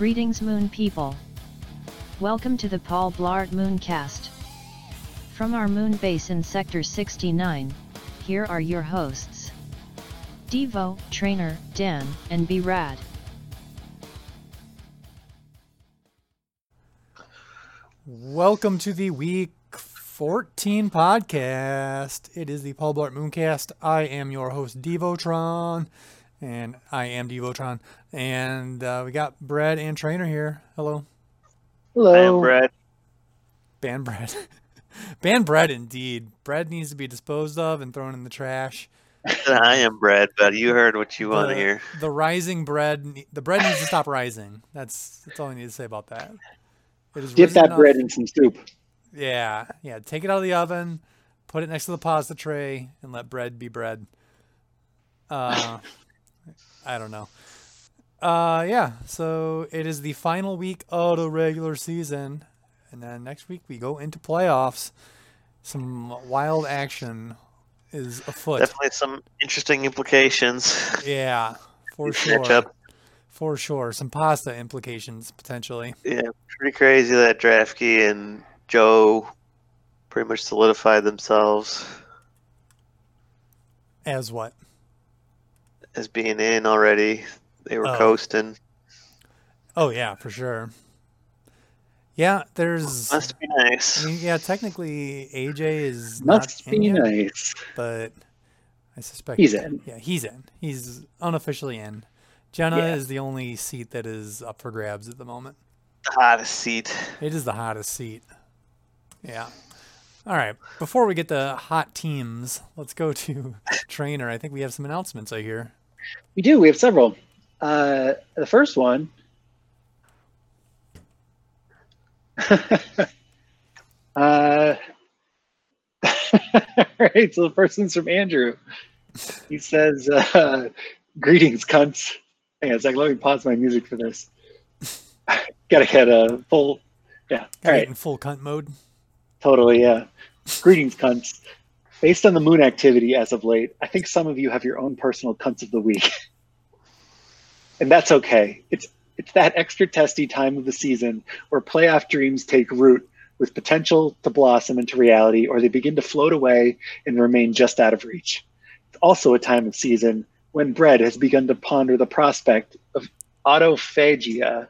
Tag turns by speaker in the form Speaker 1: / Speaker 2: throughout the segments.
Speaker 1: Greetings Moon people. Welcome to the Paul Blart Mooncast. From our moon base in Sector 69, here are your hosts. Devo, Trainer, Dan, and B Rad.
Speaker 2: Welcome to the week 14 podcast. It is the Paul Blart Mooncast. I am your host, Devotron, and I am Devotron. And uh, we got Brad and Trainer here. Hello.
Speaker 3: Hello.
Speaker 4: I am Brad.
Speaker 2: Ban bread. Ban bread, indeed. Bread needs to be disposed of and thrown in the trash.
Speaker 4: I am bread, but you heard what you want to hear.
Speaker 2: The rising bread, the bread needs to stop rising. That's that's all I need to say about that. It is
Speaker 3: Dip that
Speaker 2: enough-
Speaker 3: bread in some soup.
Speaker 2: Yeah, yeah. Take it out of the oven, put it next to the pasta tray, and let bread be bread. Uh, I don't know. Uh, yeah. So it is the final week of the regular season, and then next week we go into playoffs. Some wild action is afoot.
Speaker 4: Definitely some interesting implications.
Speaker 2: Yeah, for sure. For sure. Some pasta implications potentially.
Speaker 4: Yeah, pretty crazy that Draftkey and Joe pretty much solidified themselves
Speaker 2: As what?
Speaker 4: As being in already. They were
Speaker 2: Oh.
Speaker 4: coasting.
Speaker 2: Oh yeah, for sure. Yeah, there's.
Speaker 4: Must be
Speaker 2: I
Speaker 4: nice.
Speaker 2: mean, yeah, technically AJ is not
Speaker 3: Must
Speaker 2: in
Speaker 3: be
Speaker 2: yet,
Speaker 3: nice.
Speaker 2: but I suspect
Speaker 3: He's in.
Speaker 2: Yeah, he's in. He's unofficially in. Jenna
Speaker 3: Yeah.
Speaker 2: is the only seat that is up for grabs at the moment.
Speaker 4: The hottest seat.
Speaker 2: It is the hottest seat. Yeah. All right. Before we get to hot teams, let's go to trainer. I think we have some announcements. I hear.
Speaker 3: We do. We have several. Uh, the first one. uh, right. So the first one's from Andrew. He says, uh, "Greetings, cunts." Hang on a second. Let me pause my music for this. Gotta get a full. Yeah. All right.
Speaker 2: in full cunt mode.
Speaker 3: Totally, yeah. Greetings, cunts. Based on the moon activity as of late, I think some of you have your own personal cunts of the week. and that's okay. It's it's that extra testy time of the season where playoff dreams take root with potential to blossom into reality or they begin to float away and remain just out of reach. It's also a time of season when Bread has begun to ponder the prospect of autophagia,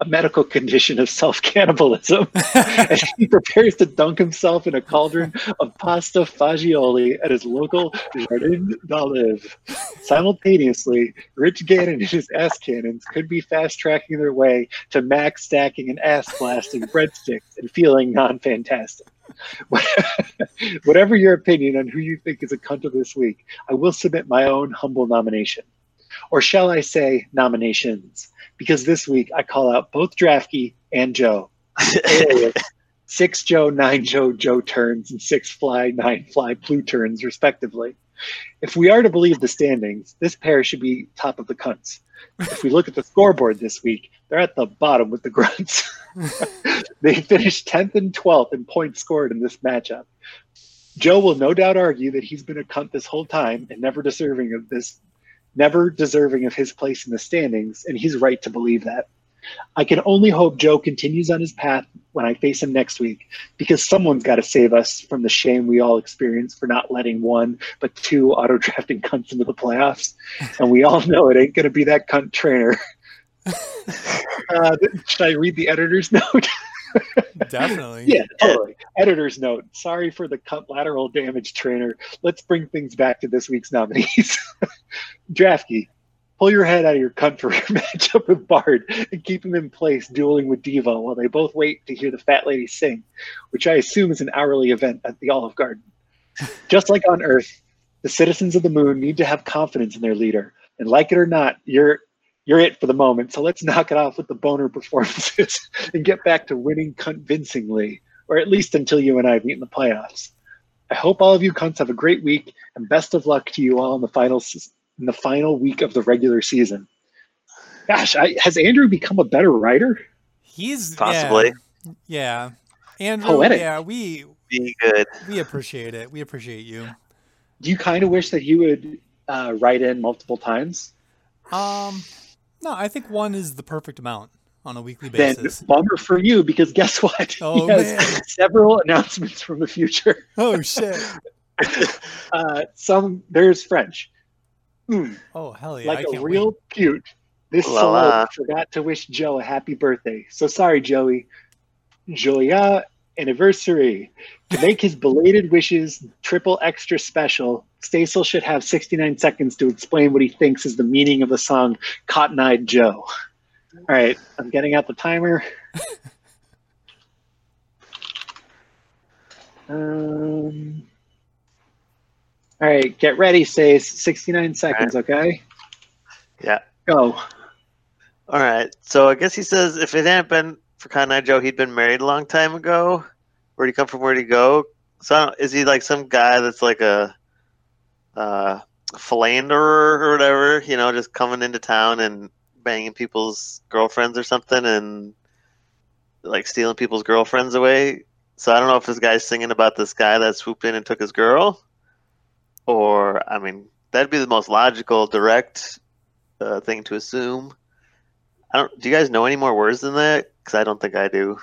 Speaker 3: a medical condition of self-cannibalism as he prepares to dunk himself in a cauldron of pasta fagioli at his local Jardin d'Olive. Simultaneously, Rich Gannon and his ass cannons could be fast tracking their way to max stacking and ass blasting breadsticks and feeling non fantastic. Whatever your opinion on who you think is a cunt of this week, I will submit my own humble nomination. Or shall I say nominations? Because this week I call out both Draftkey and Joe six Joe, nine Joe, Joe turns, and six fly, nine fly, blue turns, respectively. If we are to believe the standings, this pair should be top of the cunts. If we look at the scoreboard this week, they're at the bottom with the grunts. they finished 10th and 12th in points scored in this matchup. Joe will no doubt argue that he's been a cunt this whole time and never deserving of this, never deserving of his place in the standings, and he's right to believe that. I can only hope Joe continues on his path when I face him next week, because someone's got to save us from the shame we all experience for not letting one but two auto drafting cunts into the playoffs. And we all know it ain't going to be that cunt trainer. uh, should I read the editor's note?
Speaker 2: Definitely.
Speaker 3: yeah, totally. Editor's note. Sorry for the cunt lateral damage trainer. Let's bring things back to this week's nominees. Draftkey, pull your head out of your cunt for your matchup with Bard and keep him in place dueling with Diva while they both wait to hear the fat lady sing, which I assume is an hourly event at the Olive Garden. Just like on Earth, the citizens of the moon need to have confidence in their leader. And like it or not, you're you're it for the moment. So let's knock it off with the boner performances and get back to winning convincingly, or at least until you and I meet in the playoffs. I hope all of you cunts have a great week and best of luck to you all in the final in the final week of the regular season. Gosh, I, has Andrew become a better writer?
Speaker 2: He's
Speaker 4: Possibly.
Speaker 2: Yeah. yeah. And
Speaker 3: Poetic.
Speaker 2: yeah, we
Speaker 4: Be good.
Speaker 2: we appreciate it. We appreciate you.
Speaker 3: Do you kind of wish that he would uh, write in multiple times?
Speaker 2: Um, No, I think one is the perfect amount on a weekly basis.
Speaker 3: Then
Speaker 2: basis.
Speaker 3: bummer for you because guess what?
Speaker 2: Oh,
Speaker 3: he has
Speaker 2: man.
Speaker 3: several announcements from the future.
Speaker 2: Oh shit!
Speaker 3: Uh, some there's French. Mm,
Speaker 2: Oh hell yeah!
Speaker 3: Like a
Speaker 2: can't
Speaker 3: real
Speaker 2: wait.
Speaker 3: cute. This
Speaker 4: La la.
Speaker 3: celeb forgot to wish Joe a happy birthday. So sorry, Joey. Joya anniversary. To make his belated wishes triple extra special, Stasel should have 69 seconds to explain what he thinks is the meaning of the song Cotton Eyed Joe. All right, I'm getting out the timer. Um, all right, get ready, Stace. 69 seconds, okay?
Speaker 4: Yeah.
Speaker 3: Go.
Speaker 4: All right. So I guess he says if it hadn't been for Cotton Joe, he'd been married a long time ago. Where'd he come from? Where'd he go? So is he like some guy that's like a uh, philanderer or whatever? You know, just coming into town and banging people's girlfriends or something, and like stealing people's girlfriends away. So I don't know if this guy's singing about this guy that swooped in and took his girl, or I mean, that'd be the most logical, direct uh, thing to assume. I don't. Do you guys know any more words than that? Because I don't think I do.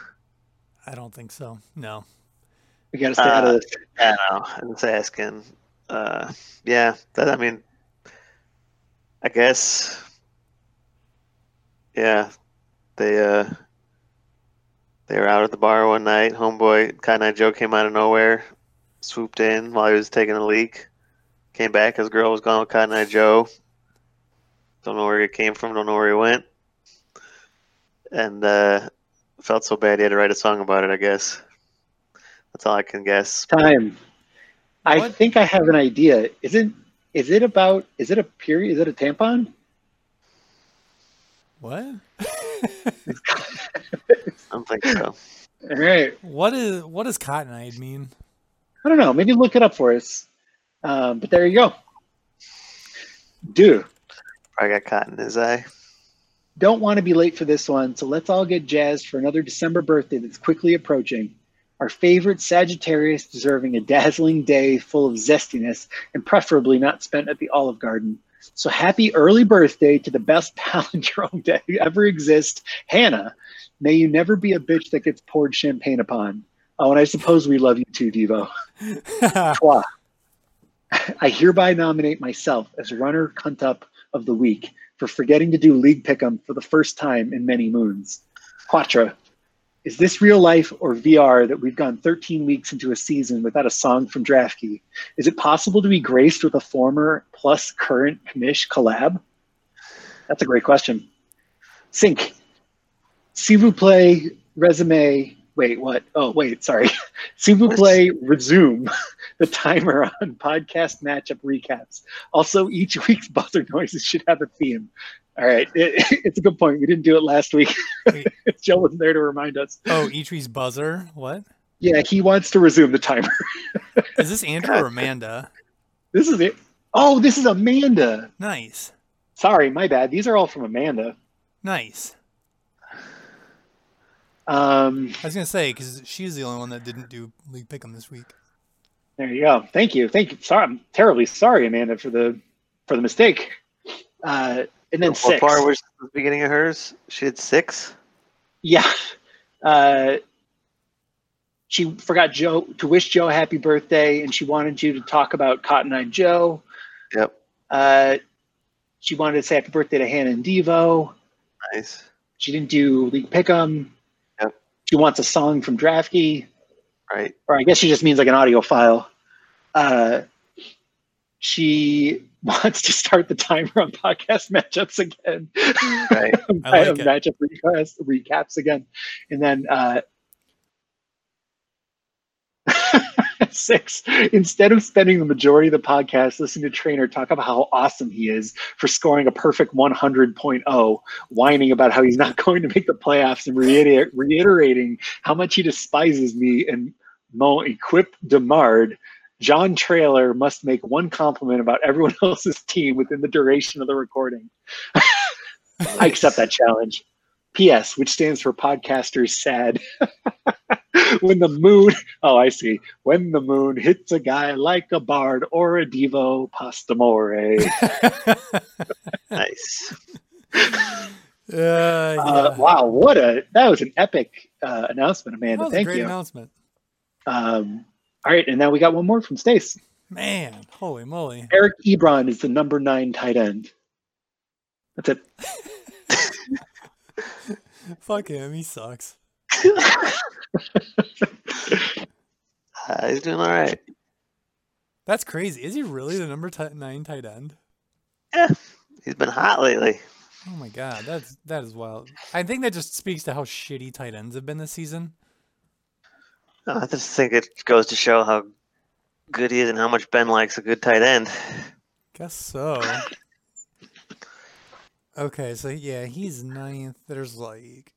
Speaker 2: I don't think so. No.
Speaker 3: We got to stay out of
Speaker 4: Uh,
Speaker 3: this.
Speaker 4: I don't know. I'm just asking. Uh, yeah. That I mean, I guess. Yeah, they uh, they were out at the bar one night. Homeboy, Cotton Eye Joe came out of nowhere, swooped in while he was taking a leak. Came back. His girl was gone with Cotton Eye Joe. Don't know where he came from. Don't know where he went. And uh, felt so bad he had to write a song about it. I guess. That's all I can guess.
Speaker 3: Time. I
Speaker 2: What?
Speaker 3: think I have an idea. Is it is it about is it a period? Is it a tampon?
Speaker 2: What?
Speaker 4: I don't think so.
Speaker 3: All right.
Speaker 2: what is what does cotton eyed mean?
Speaker 3: I don't know. Maybe look it up for us. Um, but there you go. Do
Speaker 4: Probably got cotton in his eye.
Speaker 3: Don't want to be late for this one, so let's all get jazzed for another December birthday that's quickly approaching. Our favorite Sagittarius deserving a dazzling day full of zestiness and preferably not spent at the Olive Garden. So happy early birthday to the best palindrome to ever exist, Hannah. May you never be a bitch that gets poured champagne upon. Oh, and I suppose we love you too, Devo. I hereby nominate myself as runner cunt up of the week for forgetting to do league pick'em for the first time in many moons. Quatra, is this real life or VR that we've gone 13 weeks into a season without a song from DraftKey? Is it possible to be graced with a former plus current commish collab? That's a great question. Sync. S'il vous plaît, resume. Wait, what? Oh, wait, sorry. Vous plaît, resume the timer on podcast matchup recaps. Also, each week's buzzer noises should have a theme. All right, it, it's a good point. We didn't do it last week. Joe wasn't there to remind us.
Speaker 2: oh, Eatree's buzzer. What?
Speaker 3: Yeah, he wants to resume the timer.
Speaker 2: Is this Andrew or Amanda?
Speaker 3: This is it. Oh, this is Amanda.
Speaker 2: Nice.
Speaker 3: Sorry, my bad. These are all from Amanda.
Speaker 2: Nice.
Speaker 3: Um,
Speaker 2: I was gonna say because she's the only one that didn't do league pick'em this week.
Speaker 3: there you go. Thank you. Thank you. Sorry, I'm terribly sorry, Amanda, for the for the mistake. Uh, and then
Speaker 4: What
Speaker 3: six.
Speaker 4: part was the beginning of hers? She had six.
Speaker 3: Yeah. Uh, she forgot Joe to wish Joe a happy birthday, and she wanted you to talk about Cotton Eye Joe.
Speaker 4: Yep.
Speaker 3: Uh, she wanted to say happy birthday to Hannah and Devo.
Speaker 4: Nice.
Speaker 3: She didn't do League Pick'em.
Speaker 4: Yep.
Speaker 3: She wants a song from Draftkey,
Speaker 4: Right.
Speaker 3: or I guess she just means like an audio file. Uh, she wants to start the timer on podcast matchups again.
Speaker 4: Right.
Speaker 2: I like it.
Speaker 3: matchup recaps, recaps again, and then uh, six. Instead of spending the majority of the podcast listening to Trainer talk about how awesome he is for scoring a perfect 100.0, whining about how he's not going to make the playoffs, and reiter- reiterating how much he despises me and Mo Equip Demard. John Trailer must make one compliment about everyone else's team within the duration of the recording. I accept that challenge. PS, which stands for podcasters sad. When the moon, oh, I see. When the moon hits a guy like a bard or a Devo Pastamore.
Speaker 4: Nice.
Speaker 2: yeah.
Speaker 3: Uh, wow, what a that was an epic uh, announcement,
Speaker 2: That
Speaker 3: Amanda.
Speaker 2: was a
Speaker 3: Thank
Speaker 2: great
Speaker 3: you.
Speaker 2: announcement.
Speaker 3: Um, all right, and now we got one more from Stace.
Speaker 2: Man, holy moly.
Speaker 3: Eric Ebron is the number nine tight end. That's it.
Speaker 2: Fuck him. He sucks.
Speaker 4: Uh, he's doing all right.
Speaker 2: That's crazy. Is he really the number ti- nine tight end?
Speaker 4: Yeah, he's been hot lately.
Speaker 2: Oh my god, that's that is wild. I think that just speaks to how shitty tight ends have been this season.
Speaker 4: Uh, I just think it goes to show how good he is and how much Ben likes a good tight end.
Speaker 2: Guess so. Okay, so yeah, he's ninth. There's like,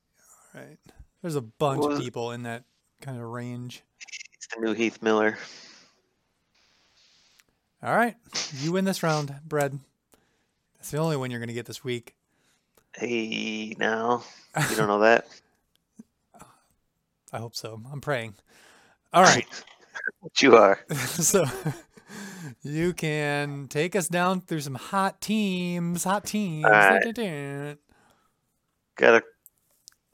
Speaker 2: all right, there's a bunch
Speaker 4: Well-
Speaker 2: of people in that kind of range.
Speaker 4: He's the new Heath Miller.
Speaker 2: All right, you win this round, Bread. That's the only one you're gonna get this week.
Speaker 4: Hey, now you don't know that.
Speaker 2: I hope so. I'm praying. All right.
Speaker 4: You are.
Speaker 2: so you can take us down through some hot teams, hot teams.
Speaker 4: Alright. Got a.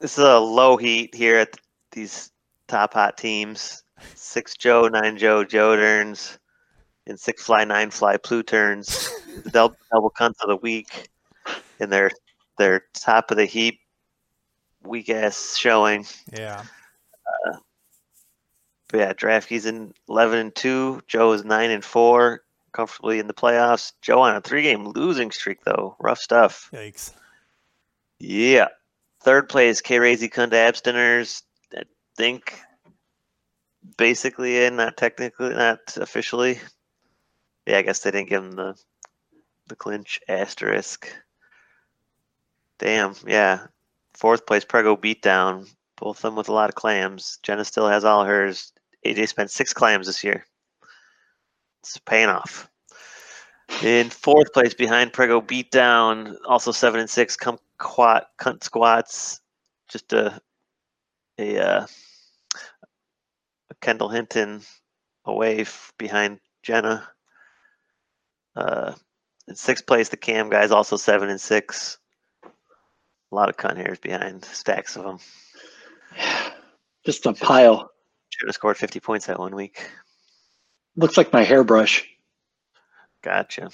Speaker 4: This is a low heat here at these top hot teams. Six Joe, nine Joe, Joe turns, and six fly, nine fly, Plu turns. the double, double cunts of the week, and their their top of the heap, weak ass showing.
Speaker 2: Yeah.
Speaker 4: Uh, but yeah, DraftKings in eleven and two. Joe is nine and four, comfortably in the playoffs. Joe on a three game losing streak though. Rough stuff.
Speaker 2: Yikes.
Speaker 4: Yeah. Third place, K Razy Kunda Abstiners. I think basically in, not technically, not officially. Yeah, I guess they didn't give him the the clinch asterisk. Damn, yeah. Fourth place, Prego Beatdown. Both of them with a lot of clams. Jenna still has all hers. AJ spent six clams this year. It's paying off. In fourth place, behind Prego Beatdown, also seven and six, come quat cunt squats. Just a a, uh, a Kendall Hinton away f- behind Jenna. Uh, in sixth place, the Cam guys also seven and six. A lot of cunt hairs behind stacks of them.
Speaker 3: Just a pile.
Speaker 4: Have scored 50 points that one week.
Speaker 3: Looks like my hairbrush.
Speaker 4: Gotcha.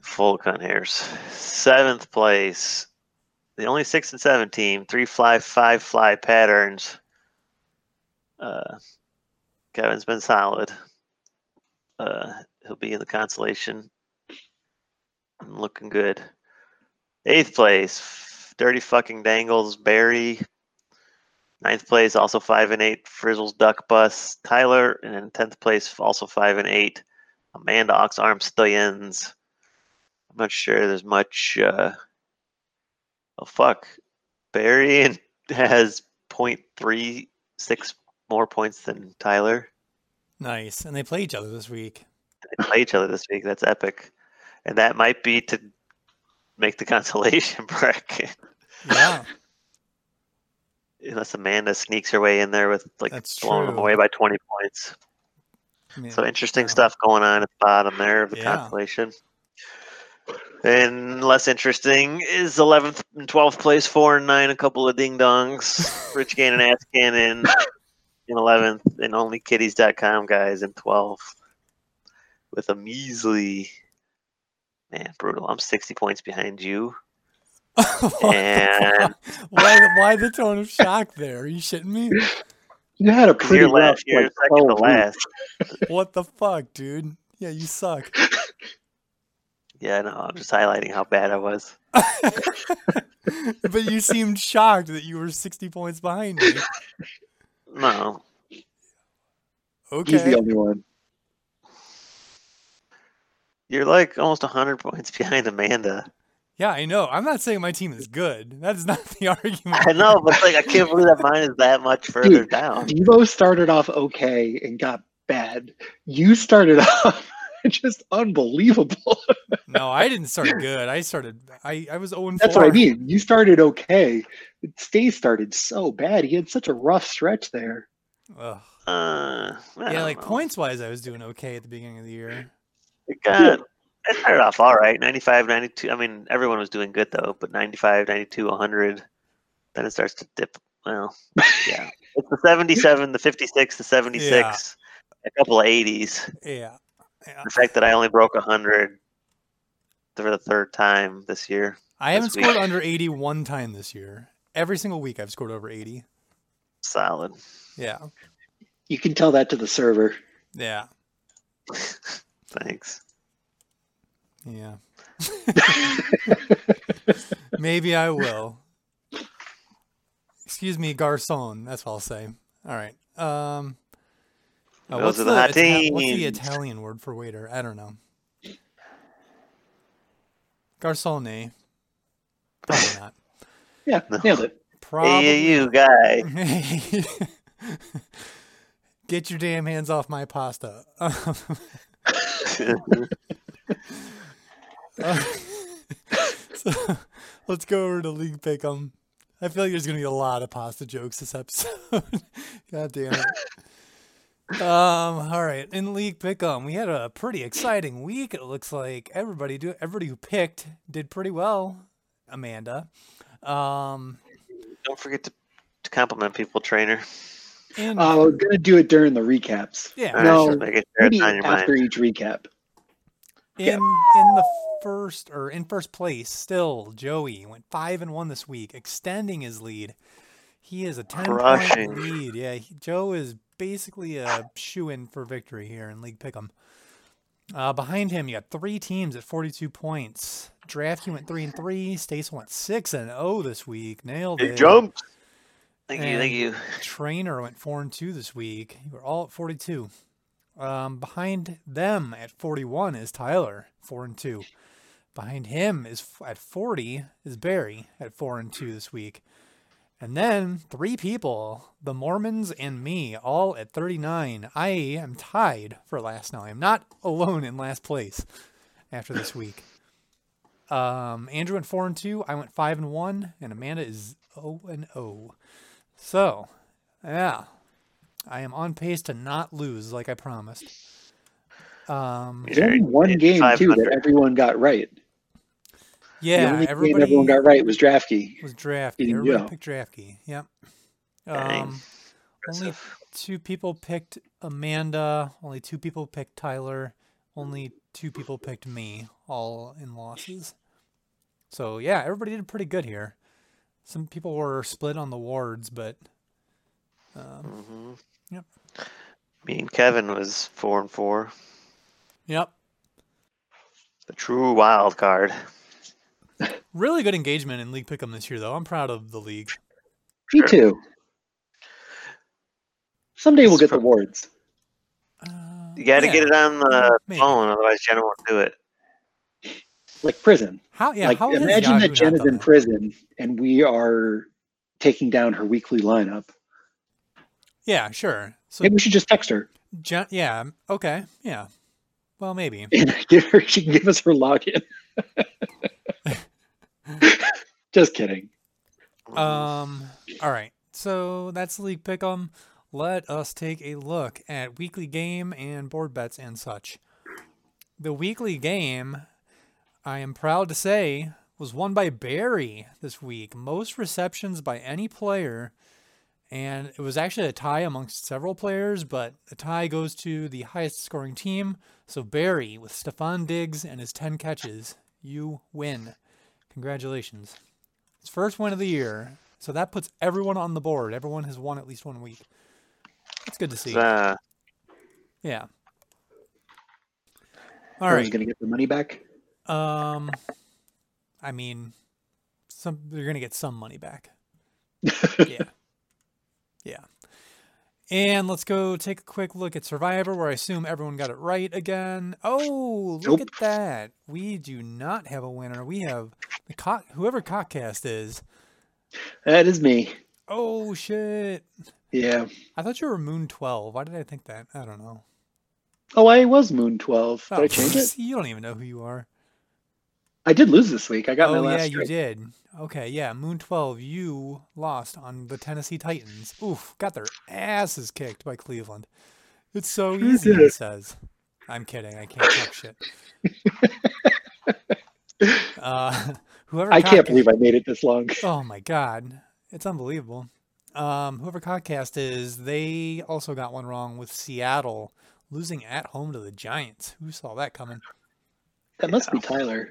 Speaker 4: Full cunt hairs. Seventh place. The only six and seven team. Three fly, five fly patterns. Uh, Kevin's been solid. Uh, he'll be in the consolation. Looking good. Eighth place. Dirty fucking dangles. Barry. Ninth place, also five and eight. Frizzle's Duck Bus. Tyler, and in tenth place, also five and eight. Amanda Ox Arm Stallions. I'm not sure there's much. Uh, oh fuck, Barry has 0.36 more points than Tyler.
Speaker 2: Nice. And they play each other this week.
Speaker 4: They play each other this week. That's epic, and that might be to make the consolation bracket.
Speaker 2: Yeah.
Speaker 4: Unless Amanda sneaks her way in there with like
Speaker 2: That's
Speaker 4: blowing them away by 20 points. So interesting stuff going on at the bottom there of the
Speaker 2: Yeah.
Speaker 4: constellation. And less interesting is 11th and 12th place, 4 and 9, a couple of ding dongs. Rich Gannon, Ass Cannon in 11th, and only kitties.com guys in 12th with a measly, man, brutal. I'm 60 points behind you. And-
Speaker 2: why, the- why the tone of shock there? Are you shitting me?
Speaker 3: You had a pretty
Speaker 4: you're,
Speaker 3: rough
Speaker 4: last, you're
Speaker 3: like,
Speaker 4: second to last.
Speaker 2: What the fuck, dude? Yeah, you suck.
Speaker 4: Yeah, no, I'm just highlighting how bad I was.
Speaker 2: but you seemed shocked that you were 60 points behind me.
Speaker 4: No, Okay.
Speaker 3: He's
Speaker 2: Okay.
Speaker 3: the only one.
Speaker 4: you're like almost 100 points behind Amanda.
Speaker 2: Yeah, I know. I'm not saying my team is good. That is not the argument.
Speaker 4: I know, but like I can't believe that mine is that much further
Speaker 3: Dude,
Speaker 4: down.
Speaker 3: Devo started off okay and got bad. You started off just unbelievable.
Speaker 2: No, I didn't start good. I started. I I was 0 and
Speaker 3: That's what I mean. You started okay. Stay started so bad. He had such a rough stretch there.
Speaker 2: Ugh.
Speaker 4: Uh,
Speaker 2: Yeah, like
Speaker 4: know.
Speaker 2: points wise, I was doing okay at the beginning of the year.
Speaker 4: It got I started off all right 95, 92. I mean, everyone was doing good though, but 95, 92, 100. Then it starts to dip. Well, yeah. It's the 77, the 56, the 76, a couple of 80s.
Speaker 2: Yeah. Yeah.
Speaker 4: The fact that I only broke 100 for the third time this year.
Speaker 2: I haven't
Speaker 4: week.
Speaker 2: scored under 80 one time this year. Every single week I've scored over 80.
Speaker 4: Solid.
Speaker 2: Yeah.
Speaker 3: You can tell that to the server.
Speaker 2: Yeah.
Speaker 4: Thanks.
Speaker 2: Yeah. Maybe I will. Excuse me, garçon. That's what I'll say. All right. Um, uh,
Speaker 4: Those
Speaker 2: what's,
Speaker 4: are
Speaker 2: the
Speaker 4: the
Speaker 2: Ita- what's the. Italian word for waiter? I don't know. Garçone. Probably not.
Speaker 3: Yeah,
Speaker 4: No.
Speaker 3: nailed it.
Speaker 2: Probably.
Speaker 4: Hey, you guy.
Speaker 2: Get your damn hands off my pasta. so let's go over to League Pick'em. I feel like there's gonna be a lot of pasta jokes this episode. God damn it. Um, all right. In League Pick'em, we had a pretty exciting week. It looks like everybody do everybody who picked did pretty well. Amanda. Um,
Speaker 4: Don't forget to, to compliment people, trainer.
Speaker 2: in,
Speaker 3: Uh, we're gonna do it during the recaps.
Speaker 2: yeah,
Speaker 4: All right,
Speaker 3: No,
Speaker 4: just making sure
Speaker 3: Maybe
Speaker 4: it's on your mind.
Speaker 3: after each recap.
Speaker 2: In in the first or in first place still joey went five and one this week extending his lead he is a 10
Speaker 4: Crushing.
Speaker 2: point lead yeah he, joe is basically a shoe-in for victory here in league pick'em uh, behind him you got three teams at 42 points drafty went three and three stace went six and oh this week nailed
Speaker 4: Big
Speaker 2: it
Speaker 4: jump. Thank you, thank you.
Speaker 2: Trainer went four and two this week. You were all at forty-two. Um, behind them at forty-one is Tyler, four and two. Behind him is at forty is Barry at four and two this week. And then three people, the Mormons and me, all at thirty-nine. I am tied for last now. I am not alone in last place after this week. Um, Andrew went four and two. I went five and one, and Amanda is zero and zero. So, yeah, I am on pace to not lose like I promised. Um,
Speaker 3: There's only one game too that everyone got right. Yeah, the
Speaker 2: yeah,
Speaker 3: only game everyone got right was Draftkey.
Speaker 2: was drafty.
Speaker 3: Eating
Speaker 2: Everybody
Speaker 3: Joe.
Speaker 2: picked drafty. Yep. Um, only two people picked Amanda. Only two people picked Tyler. Only two people picked me. All in losses. So yeah, everybody did pretty good here. Some people were split on the wards, but um,
Speaker 4: Mhm.
Speaker 2: Yep.
Speaker 4: Me and Kevin was four and four.
Speaker 2: yep,
Speaker 4: The true wild card.
Speaker 2: really good engagement in League Pick'em this year, though. I'm proud of the league.
Speaker 3: Me
Speaker 4: Sure.
Speaker 3: too. Someday we'll get the
Speaker 4: pro-
Speaker 3: wards.
Speaker 2: Uh,
Speaker 4: You got to
Speaker 2: yeah,
Speaker 4: get it on the
Speaker 2: maybe.
Speaker 4: phone, otherwise Jenna won't do it.
Speaker 3: Like prison.
Speaker 2: How? Yeah.
Speaker 3: like
Speaker 2: how
Speaker 3: imagine that
Speaker 2: not
Speaker 3: Jen is
Speaker 2: done
Speaker 3: in prison and we are taking down her weekly lineup.
Speaker 2: Yeah, sure. So,
Speaker 3: Maybe we should just text her
Speaker 2: Jen, yeah, okay, yeah. Well, maybe.
Speaker 3: give her she can give us her login. just kidding.
Speaker 2: Um. All right. So that's League Pick'em. Let us take a look at weekly game and board bets and such. The weekly game, I am proud to say, was won by Barry this week. Most receptions by any player. And it was actually a tie amongst several players, but the tie goes to the highest scoring team. So Barry, with Stefon Diggs and his 10 catches, you win. Congratulations. It's first win of the year. So that puts everyone on the board. Everyone has won at least one week. That's good to see.
Speaker 4: Uh,
Speaker 2: Yeah. All
Speaker 3: Everyone's
Speaker 2: right.
Speaker 3: gonna get the money back.
Speaker 2: Um, I mean, some they're gonna get some money back. yeah, yeah. And let's go take a quick look at Survivor, where I assume everyone got it right again. Oh, look
Speaker 3: Nope.
Speaker 2: at that! We do not have a winner. We have the cock, whoever Cockcast is.
Speaker 3: That is me.
Speaker 2: Oh shit!
Speaker 3: Yeah.
Speaker 2: I thought you were Moon Twelve. Why did I think that? I don't know.
Speaker 3: Oh, I was Moon 12. Did
Speaker 2: Oh,
Speaker 3: I change it?
Speaker 2: You don't even know who you are.
Speaker 3: I did lose this week. I got my
Speaker 2: oh
Speaker 3: last
Speaker 2: yeah, you did. Okay, yeah, Moon Twelve. You lost on the Tennessee Titans. Oof, got their asses kicked by Cleveland. It's so easy, he says. I'm kidding. I can't talk shit. Uh, whoever
Speaker 3: I can't believe I made it this long.
Speaker 2: Oh my god, it's unbelievable. Um, whoever podcast is, they also got one wrong with Seattle losing at home to the Giants. Who saw that coming?
Speaker 3: That must be Tyler.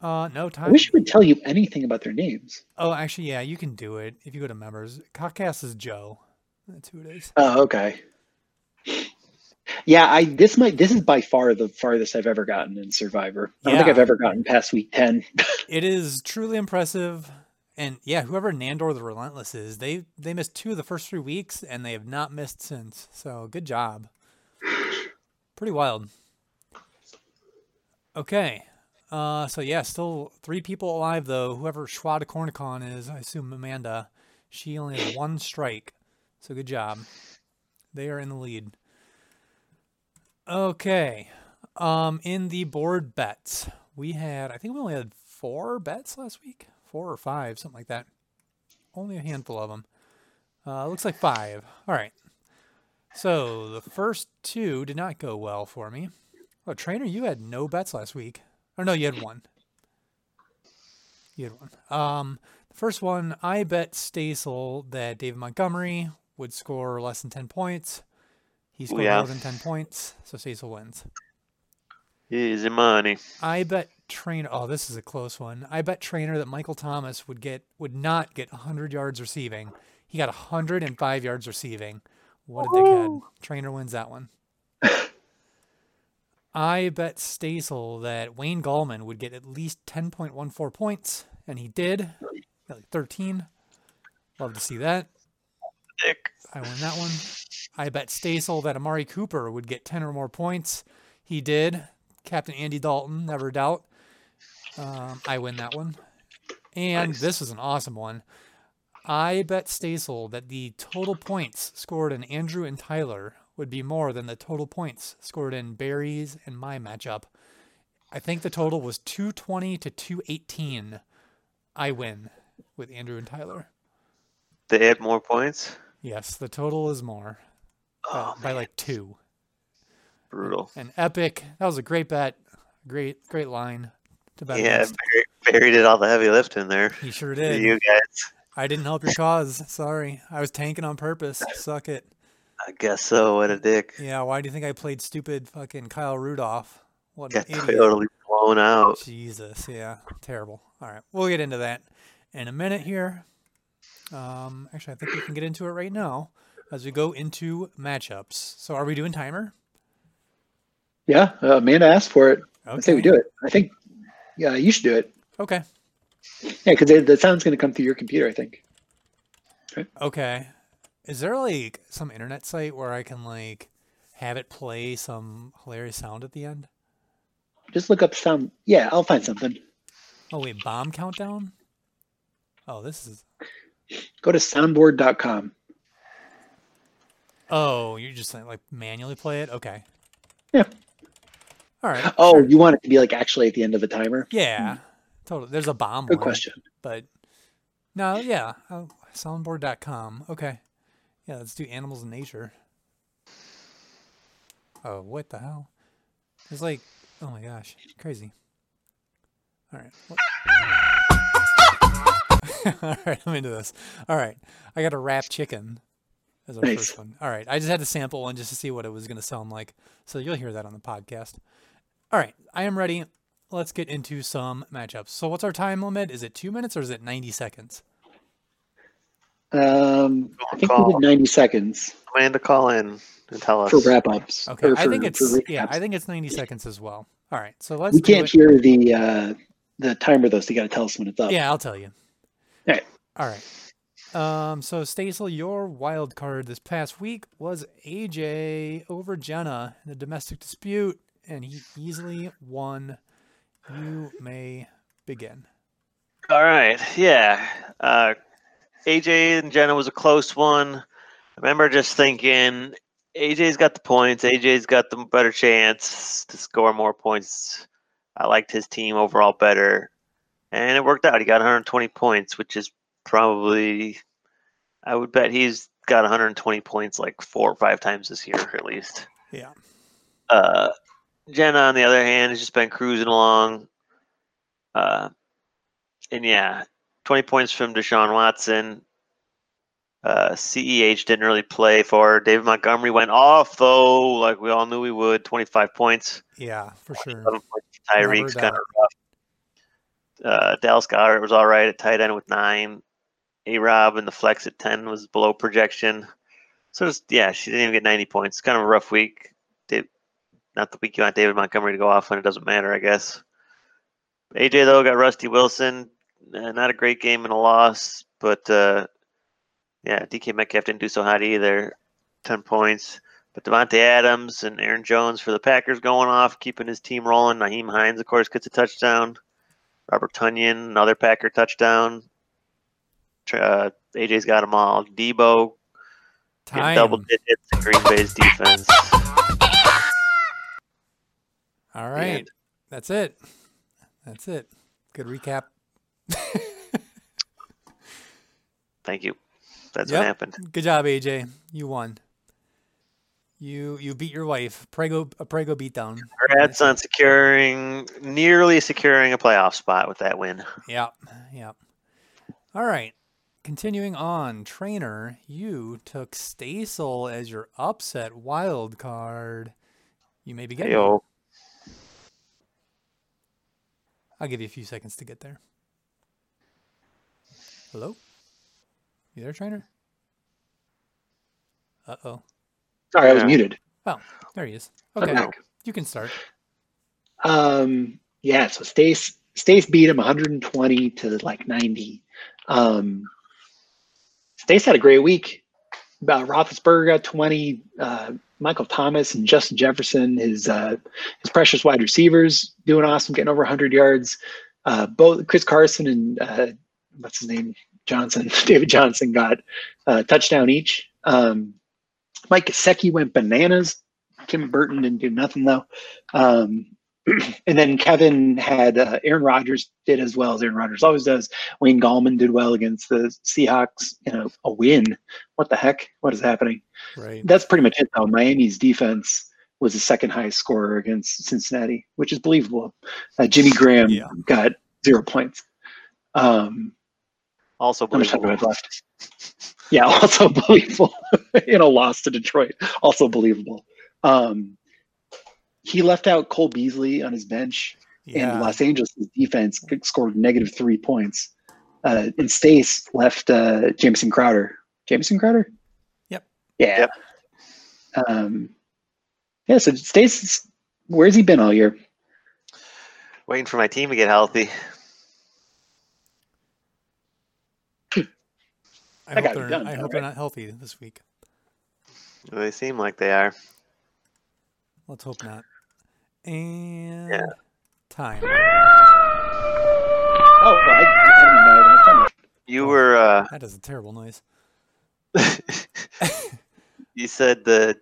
Speaker 2: Uh, no
Speaker 3: I
Speaker 2: time.
Speaker 3: wish it would tell you anything about their names.
Speaker 2: Oh, actually, yeah, you can do it if you go to members. Podcast is Joe. That's who it is.
Speaker 3: Oh, okay. Yeah, I this might this is by far the farthest I've ever gotten in Survivor. I don't think I've ever gotten past week ten.
Speaker 2: It is truly impressive. And yeah, whoever Nandor the Relentless is, they they missed two of the first three weeks, and they have not missed since. So good job. Pretty wild. Okay. Uh, so yeah, still three people alive though. Whoever Schwada Cornicon is, I assume Amanda, she only has one strike. So good job. They are in the lead. Okay. Um, in the board bets, we had I think we only had four bets last week, four or five, something like that. Only a handful of them. Uh, looks like five. All right. So the first two did not go well for me. Oh, trainer, you had no bets last week. Or no, you had one. You had one. Um, the first one, I bet Stasel that David Montgomery would score less than ten points. He scored
Speaker 4: yeah.
Speaker 2: more than ten points, so Stasel wins.
Speaker 4: Easy money.
Speaker 2: I bet trainer. Oh, this is a close one. I bet trainer that Michael Thomas would get would not get 100 yards receiving. He got 105 yards receiving. What a dickhead! Trainer wins that one. I bet Stasel that Wayne Gallman would get at least 10.14 points, and he did. Like 13. Love to see that.
Speaker 4: Dick.
Speaker 2: I win that one. I bet Stasel that Amari Cooper would get 10 or more points. He did. Captain Andy Dalton, never doubt. Um, I win that one. And
Speaker 4: Nice.
Speaker 2: this is an awesome one. I bet Stasel that the total points scored in Andrew and Tyler would be more than the total points scored in Barry's and my matchup. I think the total was 220 to 218. I win with Andrew and Tyler.
Speaker 4: They had more points.
Speaker 2: Yes, the total is more by,
Speaker 4: Oh,
Speaker 2: by
Speaker 4: man,
Speaker 2: like two.
Speaker 4: brutal.
Speaker 2: And epic. That was a great bet. Great, great line to bet
Speaker 4: Yeah, Barry did all the heavy lifting there.
Speaker 2: He sure did.
Speaker 4: You guys,
Speaker 2: I didn't help your cause. Sorry. I was tanking on purpose. Suck it.
Speaker 4: I guess so. What a dick.
Speaker 2: Yeah, why do you think I played stupid fucking Kyle Rudolph? What an idiot.
Speaker 4: totally blown out.
Speaker 2: Jesus, yeah. Terrible. All right. We'll get into that in a minute here. Um, actually, I think we can get into it right now as we go into matchups. So are we doing timer?
Speaker 3: yeah, uh, Amanda asked for it. I say we do it. I think. Yeah, you should do it.
Speaker 2: Okay.
Speaker 3: Yeah, because the sound's going to come through your computer. I think.
Speaker 2: Okay. Is there like some internet site where I can like have it play some hilarious sound at the end?
Speaker 3: Just look up some. Yeah, I'll find something.
Speaker 2: Oh wait, bomb countdown? Oh, this is
Speaker 3: Go to soundboard.com.
Speaker 2: Oh, you're just like manually play it? Okay.
Speaker 3: Yeah.
Speaker 2: All right.
Speaker 3: Oh,
Speaker 2: sure.
Speaker 3: you want it to be like actually at the end of the timer?
Speaker 2: Yeah. Hmm. Totally. There's a bomb
Speaker 3: Good
Speaker 2: one,
Speaker 3: question.
Speaker 2: but no, yeah. Oh, soundboard.com. Okay. Yeah, let's do animals in nature. Oh, what the hell? It's like, oh my gosh, crazy. All right. All right, I'm into this. All right, I got a wrapped chicken as our first one. All right, I just had to sample one just to see what it was going to sound like. So you'll hear that on the podcast. All right, I am ready. Let's get into some matchups. So what's our time limit? Is it two minutes or is it 90 seconds?
Speaker 3: Um, I think we
Speaker 4: Call.
Speaker 3: did 90 seconds
Speaker 4: Amanda, call in and tell us.
Speaker 3: for wrap ups.
Speaker 2: Okay, I think it's yeah, I think it's 90 seconds as well. All right, so let's
Speaker 3: we can't
Speaker 2: it.
Speaker 3: hear the uh, the timer though, so you got to tell us when it's up.
Speaker 2: Yeah, I'll tell you.
Speaker 3: All right.
Speaker 2: All right. Um, so Stasel, your wild card this past week was AJ over Jenna in a domestic dispute, and he easily won. You may begin.
Speaker 4: All right. Yeah. Uh, AJ and Jenna was a close one. I remember just thinking AJ's got the points. AJ's got the better chance to score more points. I liked his team overall better. And it worked out. He got 120 points, which is probably, I would bet he's got 120 points like four or five times this year at least.
Speaker 2: Yeah.
Speaker 4: Uh, Jenna, on the other hand, has just been cruising along. Uh, and yeah, 20 points from Deshaun Watson. Uh, CEH didn't really play for. David Montgomery went off, though, like we all knew he would. 25 points.
Speaker 2: Yeah, for sure.
Speaker 4: 7 points for Tyreek's kind of rough. Uh, Dallas Goedert was all right at tight end with nine. A Rob and the flex at 10 was below projection. So, just, yeah, she didn't even get 90 points. Kind of a rough week. Not the week you want David Montgomery to go off when it doesn't matter, I guess. AJ, though, got Rusty Wilson. Uh, not a great game and a loss, but uh, yeah, DK Metcalf didn't do so hot either. 10 points. But Davante Adams and Aaron Jones for the Packers going off, keeping his team rolling. Nyheim Hines, of course, gets a touchdown. Robert Tonyan, another Packer touchdown. Uh, AJ's got them all. Debo double digits. Green Bay's defense.
Speaker 2: All right. That's it. That's it. Good recap.
Speaker 4: Thank you. That's
Speaker 2: Yep.
Speaker 4: what happened.
Speaker 2: Good job, AJ. You won. You you beat your wife. Prego a Prego beatdown.
Speaker 4: Congrats on securing, nearly securing a playoff spot with that win.
Speaker 2: Yep. Yep. All right. Continuing on, trainer, you took Stasel as your upset wild card. You may begin.
Speaker 4: Yo,
Speaker 2: I'll give you a few seconds to get there. Hello? You there, trainer? Uh oh.
Speaker 3: Sorry, I was
Speaker 4: Yeah.
Speaker 3: muted.
Speaker 2: Oh, there he is. Okay,
Speaker 3: back.
Speaker 2: you can start.
Speaker 3: Um, yeah, so Stace Stace beat him 120 to like 90. Um, Stace had a great week. Uh, Roethlisberger got 20. Uh, Michael Thomas and Justin Jefferson, his uh, his precious wide receivers, doing awesome, getting over 100 yards. Uh, both Chris Carson and uh, what's his name Johnson, David Johnson got a touchdown each. Um, Mike Gesicki went bananas. Tim Burton didn't do nothing though. Um, and then Kevin had uh, Aaron Rodgers did as well as Aaron Rodgers always does. Wayne Gallman did well against the Seahawks in a, a win. What the heck? What is happening?
Speaker 2: Right.
Speaker 3: That's pretty much it though. Miami's defense was the second highest scorer against Cincinnati, which is believable. Uh, Jimmy Graham
Speaker 2: Yeah.
Speaker 3: got zero points. Um,
Speaker 4: also
Speaker 3: how much time do I
Speaker 4: believable.
Speaker 3: left? Yeah, also believable in a loss to Detroit. Also believable. Um, he left out Cole Beasley on his bench,
Speaker 2: Yeah.
Speaker 3: and Los Angeles' defense scored negative three points. Uh, and Stace left uh, Jamison Crowder. Jamison Crowder?
Speaker 2: Yep.
Speaker 3: Yeah. Um, yeah, so Stace, where's he been all year?
Speaker 4: Waiting for my team to get healthy.
Speaker 2: I
Speaker 3: That
Speaker 2: hope, they're,
Speaker 3: done
Speaker 2: I
Speaker 3: now,
Speaker 2: hope they're not healthy this week.
Speaker 4: They seem like they are.
Speaker 2: Let's hope not. And
Speaker 4: Yeah.
Speaker 2: time.
Speaker 3: Oh, I, I didn't know that was coming.
Speaker 4: You were uh,
Speaker 2: That is a terrible noise.
Speaker 4: you said the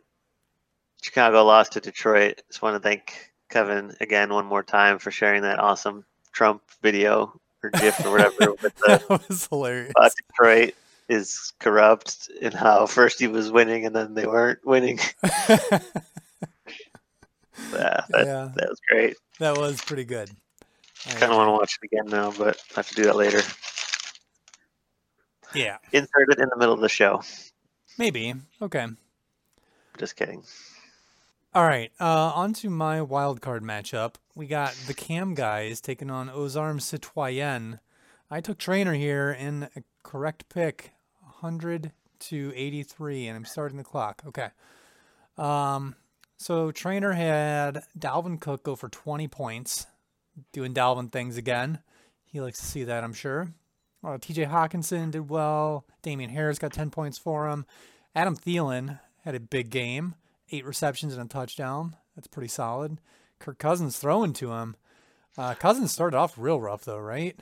Speaker 4: Chicago lost to Detroit. Just want to thank Kevin again one more time for sharing that awesome Trump video or GIF or whatever with the
Speaker 2: that was hilarious.
Speaker 4: uh, Detroit is corrupt and how first he was winning and then they weren't winning. Yeah, that,
Speaker 2: yeah,
Speaker 4: that was great.
Speaker 2: that was pretty good. I-
Speaker 4: Kind of want to watch it again now, but I have to do that later.
Speaker 2: yeah,
Speaker 4: Insert it in the middle of the show.
Speaker 2: maybe. Okay.
Speaker 4: Just kidding.
Speaker 2: All right. Uh, on to my wild card matchup. We got the Cam guys taking on Ozarm Citoyen. I took trainer here in a correct pick, 100 to 83, and I'm starting the clock. Okay. Um, so trainer had Dalvin Cook go for 20 points, doing Dalvin things again. He likes to see that, I'm sure. Uh, TJ Hockenson did well. Damien Harris got 10 points for him. Adam Thielen had a big game eight receptions and a touchdown. That's pretty solid. Kirk Cousins throwing to him. Uh, Cousins started off real rough though, right?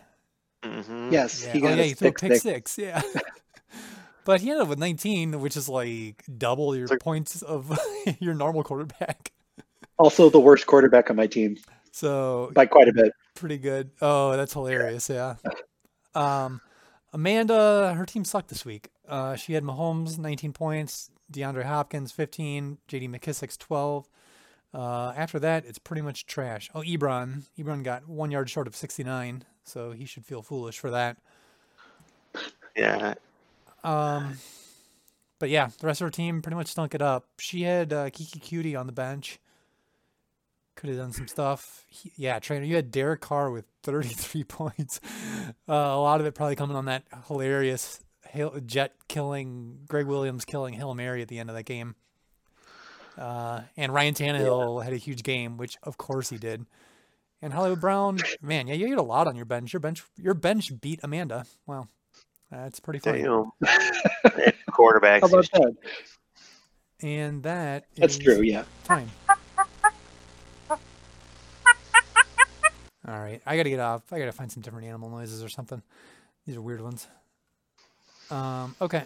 Speaker 4: Hmm
Speaker 3: Yes,
Speaker 2: Yeah.
Speaker 3: he
Speaker 2: oh yeah,
Speaker 3: a
Speaker 2: he threw a
Speaker 3: pick
Speaker 2: pick
Speaker 3: six.
Speaker 2: six. Yeah. but he ended up with 19, which is like double your
Speaker 4: like-
Speaker 2: points of your normal quarterback.
Speaker 3: Also, the worst quarterback on my team
Speaker 2: So
Speaker 3: by quite a bit.
Speaker 2: pretty good. Oh, that's hilarious. Yeah. Um, Amanda, her team sucked this week. Uh, she had Mahomes 19 points, DeAndre Hopkins 15, J.D. McKissic's 12. Uh, after that, it's pretty much trash. Oh, Ebron. Ebron got one yard short of 69, so he should feel foolish for that.
Speaker 4: Yeah.
Speaker 2: Um, but yeah, the rest of her team pretty much stunk it up. She had uh, Keke Coutee on the bench. Could have done some stuff. He, yeah, trainer, you had Derek Carr with 33 points. Uh, a lot of it probably coming on that hilarious hail, jet killing, Gregg Williams killing Hail Mary at the end of that game. Uh, and Ryan Tannehill had a huge game, which of course he did. And Hollywood Brown, man, yeah, you had a lot on your bench. Your bench, your bench beat Amanda. Wow, that's pretty funny.
Speaker 4: Damn. Quarterbacks.
Speaker 3: How about that?
Speaker 2: And that
Speaker 3: That's true. Yeah.
Speaker 2: Time. All right, I gotta get off. I gotta find some different animal noises or something. These are weird ones. Um, okay,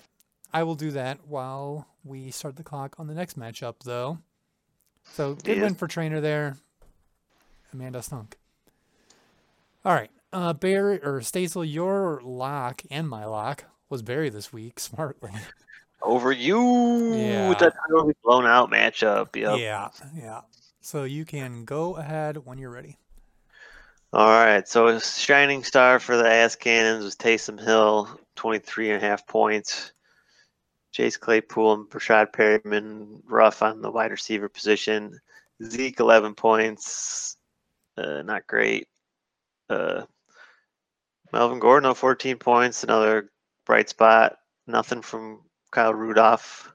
Speaker 2: I will do that while we start the clock on the next matchup, though. So good
Speaker 4: Yeah.
Speaker 2: win for trainer there. Amanda stunk. All right, uh, Barry or Stasel, your lock and my lock was Barry this week. Smartly.
Speaker 4: Over you.
Speaker 2: Yeah.
Speaker 4: With that totally blown out matchup. Yep.
Speaker 2: Yeah, yeah. So you can go ahead when you're ready.
Speaker 4: All right. So a shining star for the Ass Cannons was Taysom Hill, 23 and a half points. Chase Claypool and Breshad Perriman rough on the wide receiver position. Zeke, 11 points. Uh, not great. Uh, Melvin Gordon, 14 points. Another bright spot. Nothing from Kyle Rudolph.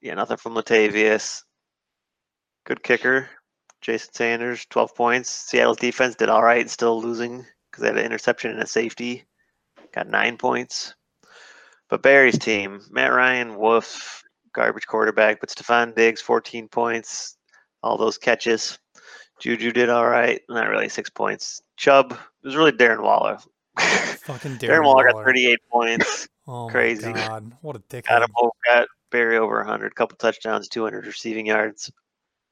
Speaker 4: Yeah, nothing from Latavius. Good kicker. Jason Sanders, 12 points. Seattle's defense did all right, still losing because they had an interception and a safety. Got nine points. But Barry's team, Matt Ryan, Wolf, garbage quarterback, but Stefon Diggs, 14 points. All those catches. Juju did all right, not really six points. Chubb, it was really Darren Waller.
Speaker 2: Fucking Darren,
Speaker 4: Darren Waller got 38 points.
Speaker 2: Oh
Speaker 4: Crazy.
Speaker 2: My God, what a
Speaker 4: dick. Him over, got Barry over 100, couple touchdowns, 200 receiving yards.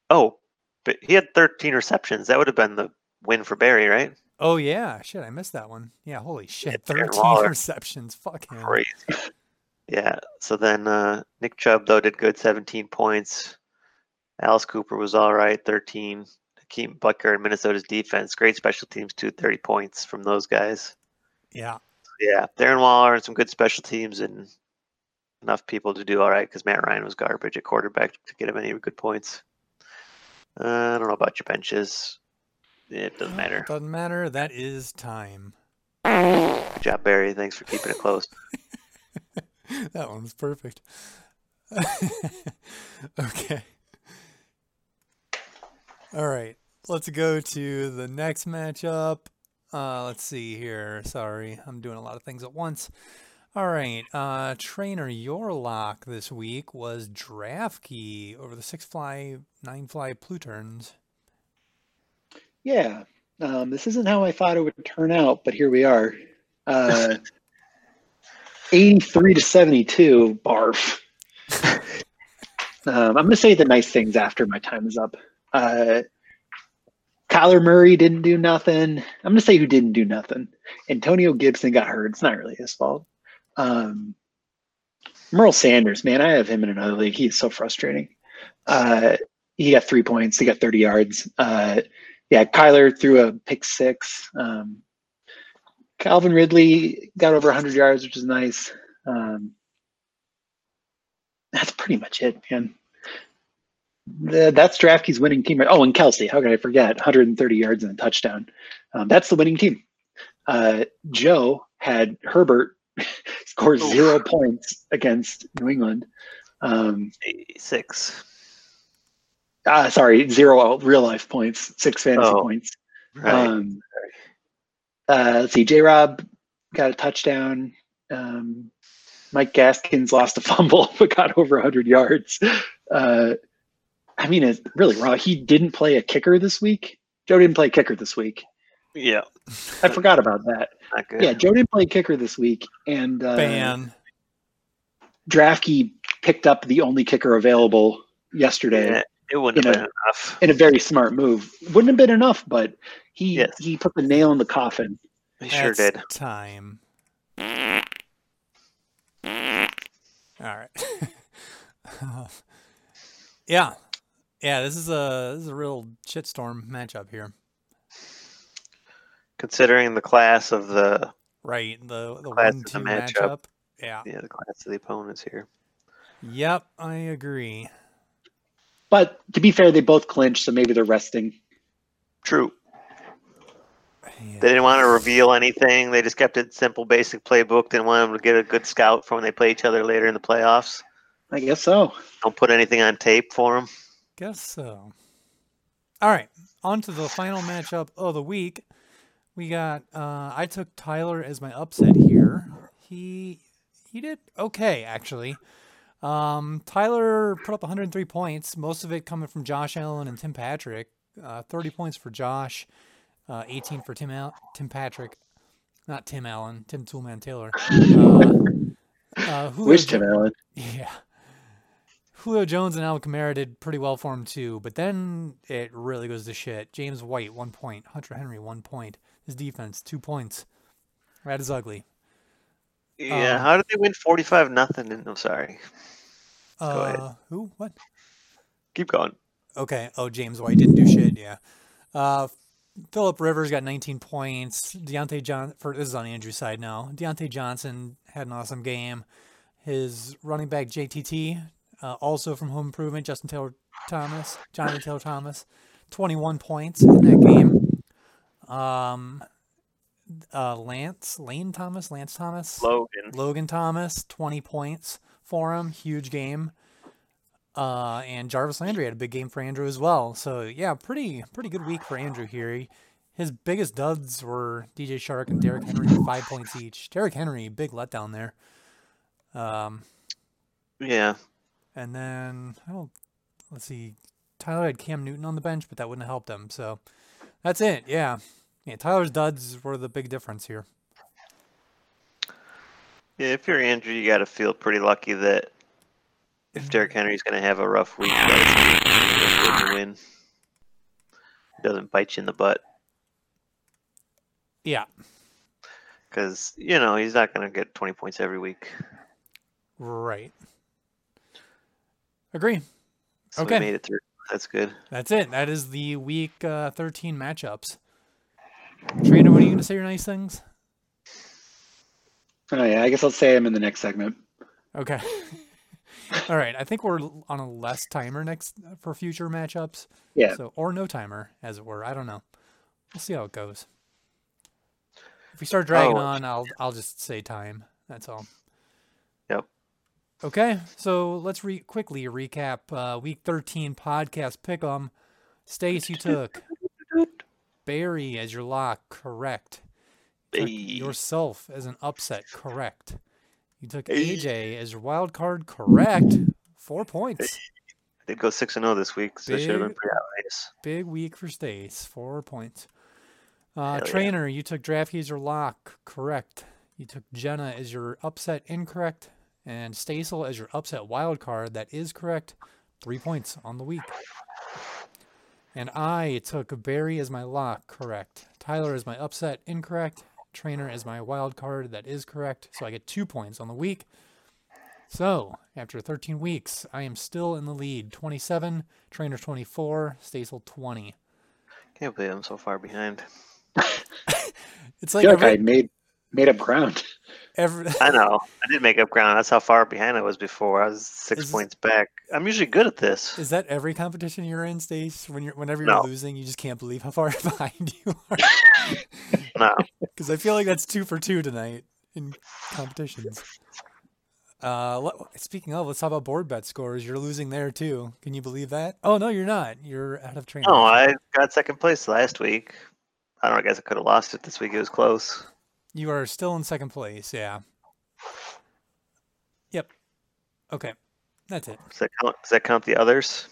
Speaker 4: Oh, but he had 13 receptions. That would have been the win for Barry, right?
Speaker 2: Oh yeah, shit, I missed that one. Yeah, holy shit,
Speaker 4: Darren
Speaker 2: thirteen receptions. Fuck him.
Speaker 4: Crazy. Yeah. So then uh, Nick Chubb though did good, 17 points. Alice Cooper was all right, 13. Hakeem Butker and Minnesota's defense, great special teams too, 30 points from those guys.
Speaker 2: Yeah,
Speaker 4: Yeah, Darren Waller and some good special teams and enough people to do all right because Matt Ryan was garbage at quarterback to get him any good points. Uh, I don't know about your benches. It doesn't matter.
Speaker 2: Doesn't matter. That is time.
Speaker 4: Good job, Barry. Thanks for keeping it close.
Speaker 2: that one was perfect. okay. All right. Let's go to the next matchup. Uh, let's see here. Sorry, I'm doing a lot of things at once. All right. Uh, trainer, your lock this week was Draftkey over the six fly, nine fly Pluterns.
Speaker 3: Yeah. Um, this isn't how I thought it would turn out, but here we are. Uh, 83 to 72. Barf. um, I'm going to say the nice things after my time is up. Uh, Kyler Murray didn't do nothing. I'm going to say who didn't do nothing. Antonio Gibson got hurt. It's not really his fault. Um, Miles Sanders, man, I have him in another league. He's so frustrating. Uh, he got three points. He got 30 yards. Uh, yeah, Kyler threw a pick six. Um, Calvin Ridley got over 100 yards, which is nice. Um, that's pretty much it, man. The, that's Draftkey's winning team. Oh, and Kelce, how could I forget? 130 yards and a touchdown. Um, that's the winning team. Uh, Joe had Herbert score zero points against New England. Um,
Speaker 4: 86.
Speaker 3: uh, sorry, zero real life points, six fantasy
Speaker 4: Oh.
Speaker 3: points.
Speaker 4: Right.
Speaker 3: Um, uh, let's see, J Rob got a touchdown. Um, Mike Gaskins lost a fumble but got over 100 yards. Uh, I mean, it's really raw. He didn't play a kicker this week. Joe didn't play a kicker this week.
Speaker 4: yeah.
Speaker 3: I forgot about that. Yeah, Joe didn't play a kicker this week, and uh,
Speaker 2: Ban.
Speaker 3: Draftkey picked up the only kicker available yesterday.
Speaker 4: Yeah, it wouldn't have
Speaker 3: know,
Speaker 4: been enough.
Speaker 3: in a very smart move. Wouldn't have been enough, but he
Speaker 4: Yes.
Speaker 3: he put the nail in the coffin.
Speaker 4: He sure
Speaker 2: That's
Speaker 4: did.
Speaker 2: Time. All right. yeah. Yeah, this is a this is a real shitstorm matchup here.
Speaker 4: Considering the class of the
Speaker 2: Right, the the
Speaker 4: Class
Speaker 2: one
Speaker 4: of the
Speaker 2: two
Speaker 4: matchup.
Speaker 2: matchup. Yeah.
Speaker 4: yeah the class of the opponents here.
Speaker 2: Yep, I agree.
Speaker 3: But to be fair, they both clinched, so maybe they're resting.
Speaker 4: True.
Speaker 2: Yeah.
Speaker 4: They didn't want to reveal anything. They just kept it simple, basic playbook. Didn't want them to get a good scout for when they play each other later in the playoffs.
Speaker 3: I guess so.
Speaker 4: Don't put anything on tape for them.
Speaker 2: Guess so. All right, on to the final matchup of the week. We got. Uh, I took Tyler as my upset here. He he did okay actually. Um, Tyler put up 103 points, most of it coming from Josh Allen and Tim Patrick. Uh, 30 points for Josh, uh, 18 for Tim Al- Tim Patrick, not Tim Allen, Tim Toolman Taylor. Uh, uh, Julio
Speaker 3: Wish Tim Allen.
Speaker 2: yeah. Julio Jones and Alvin Kamara did pretty well for him too, but then it really goes to shit. James White, one point. Hunter Henry, one point. His defense, two points. That is ugly.
Speaker 4: Yeah.
Speaker 2: Um,
Speaker 4: How did they win forty-five nothing? I'm sorry. Go
Speaker 2: Uh,
Speaker 4: ahead.
Speaker 2: who? What?
Speaker 4: Keep going.
Speaker 2: Okay. Oh, James White didn't do shit. Yeah. Uh, Philip Rivers got 19 points. Diontae John for this is on Andrew's side now. Diontae Johnson had an awesome game. His running back JTT, uh, also from Home Improvement, Justin Taylor Thomas, Johnny Taylor Thomas, 21 points in that game. Um, uh, Lance Lane Thomas, Lance Thomas,
Speaker 4: Logan.
Speaker 2: Logan Thomas, 20 points for him. Huge game. Uh, and Jarvis Landry had a big game for Andrew as well. So yeah, pretty pretty good week for Andrew here. He, his biggest duds were DJ Chark and Derrick Henry, five points each. Derrick Henry, big letdown there. Um,
Speaker 4: Yeah.
Speaker 2: And then I don't. Let's see. Tyler had Cam Newton on the bench, but that wouldn't have helped him. So that's it. Yeah, yeah. Tyler's duds were the big difference here.
Speaker 4: Yeah. If you're Andrew, you got to feel pretty lucky that if Derrick Henry's going to have a rough week, that it's a good win. Doesn't bite you in the butt
Speaker 2: Yeah.
Speaker 4: because you know he's not going to get 20 points every week.
Speaker 2: Right. Agree.
Speaker 4: So
Speaker 2: Okay.
Speaker 4: made it through. That's good.
Speaker 2: That's it. That is the week uh, 13 matchups. Trainer, what are you going to say your nice things?
Speaker 3: Oh yeah, I guess I'll say him in the next segment.
Speaker 2: Okay. All right. I think we're on a less timer next for future matchups.
Speaker 3: Yeah.
Speaker 2: So or no timer, as it were. I don't know. We'll see how it goes. If we start dragging
Speaker 4: Oh.
Speaker 2: on, I'll I'll just say time. That's all. Okay. So let's re- quickly recap uh, week 13 podcast pick 'em. Stace, you took Barry as your lock, correct. You yourself as an upset, correct. You took
Speaker 4: Hey.
Speaker 2: AJ as your wild card, correct. Four points.
Speaker 4: I did go six and zero this week, so it should have been
Speaker 2: Big-
Speaker 4: pretty obvious.
Speaker 2: Big week for Stace, four points. Uh,
Speaker 4: Hell yeah.
Speaker 2: trainer, you took Draftkey as your lock, correct. You took Jenna as your upset, incorrect. And Stasel as your upset wild card, that is correct. Three points on the week. And I took Barry as my lock, correct. Tyler as my upset, incorrect. Trainer as my wild card, that is correct. So I get two points on the week. So, after 13 weeks, I am still in the lead. 27, Trainer 24, Stasel 20.
Speaker 4: Can't believe I'm so far behind.
Speaker 2: It's
Speaker 3: I
Speaker 2: like
Speaker 3: feel like I made made up ground.
Speaker 2: Every
Speaker 4: I know. I did make up ground. That's how far behind I was before. I was six
Speaker 2: Is-
Speaker 4: points back. I'm usually good at this.
Speaker 2: is that every competition you're in, Stace? When you're whenever you're
Speaker 4: No.
Speaker 2: losing, you just can't believe how far behind you are.
Speaker 4: No.
Speaker 2: Because I feel like that's two for two tonight in competitions. Uh, speaking of, let's talk about board bet scores. You're losing there too. Can you believe that? Oh no, you're not. You're out of training.
Speaker 4: No, I got second place last week. I don't know. I guess I could have lost it this week. It was close.
Speaker 2: You are still in second place. Yeah. Yep. Okay, that's it.
Speaker 4: Does that count? Does that count the others?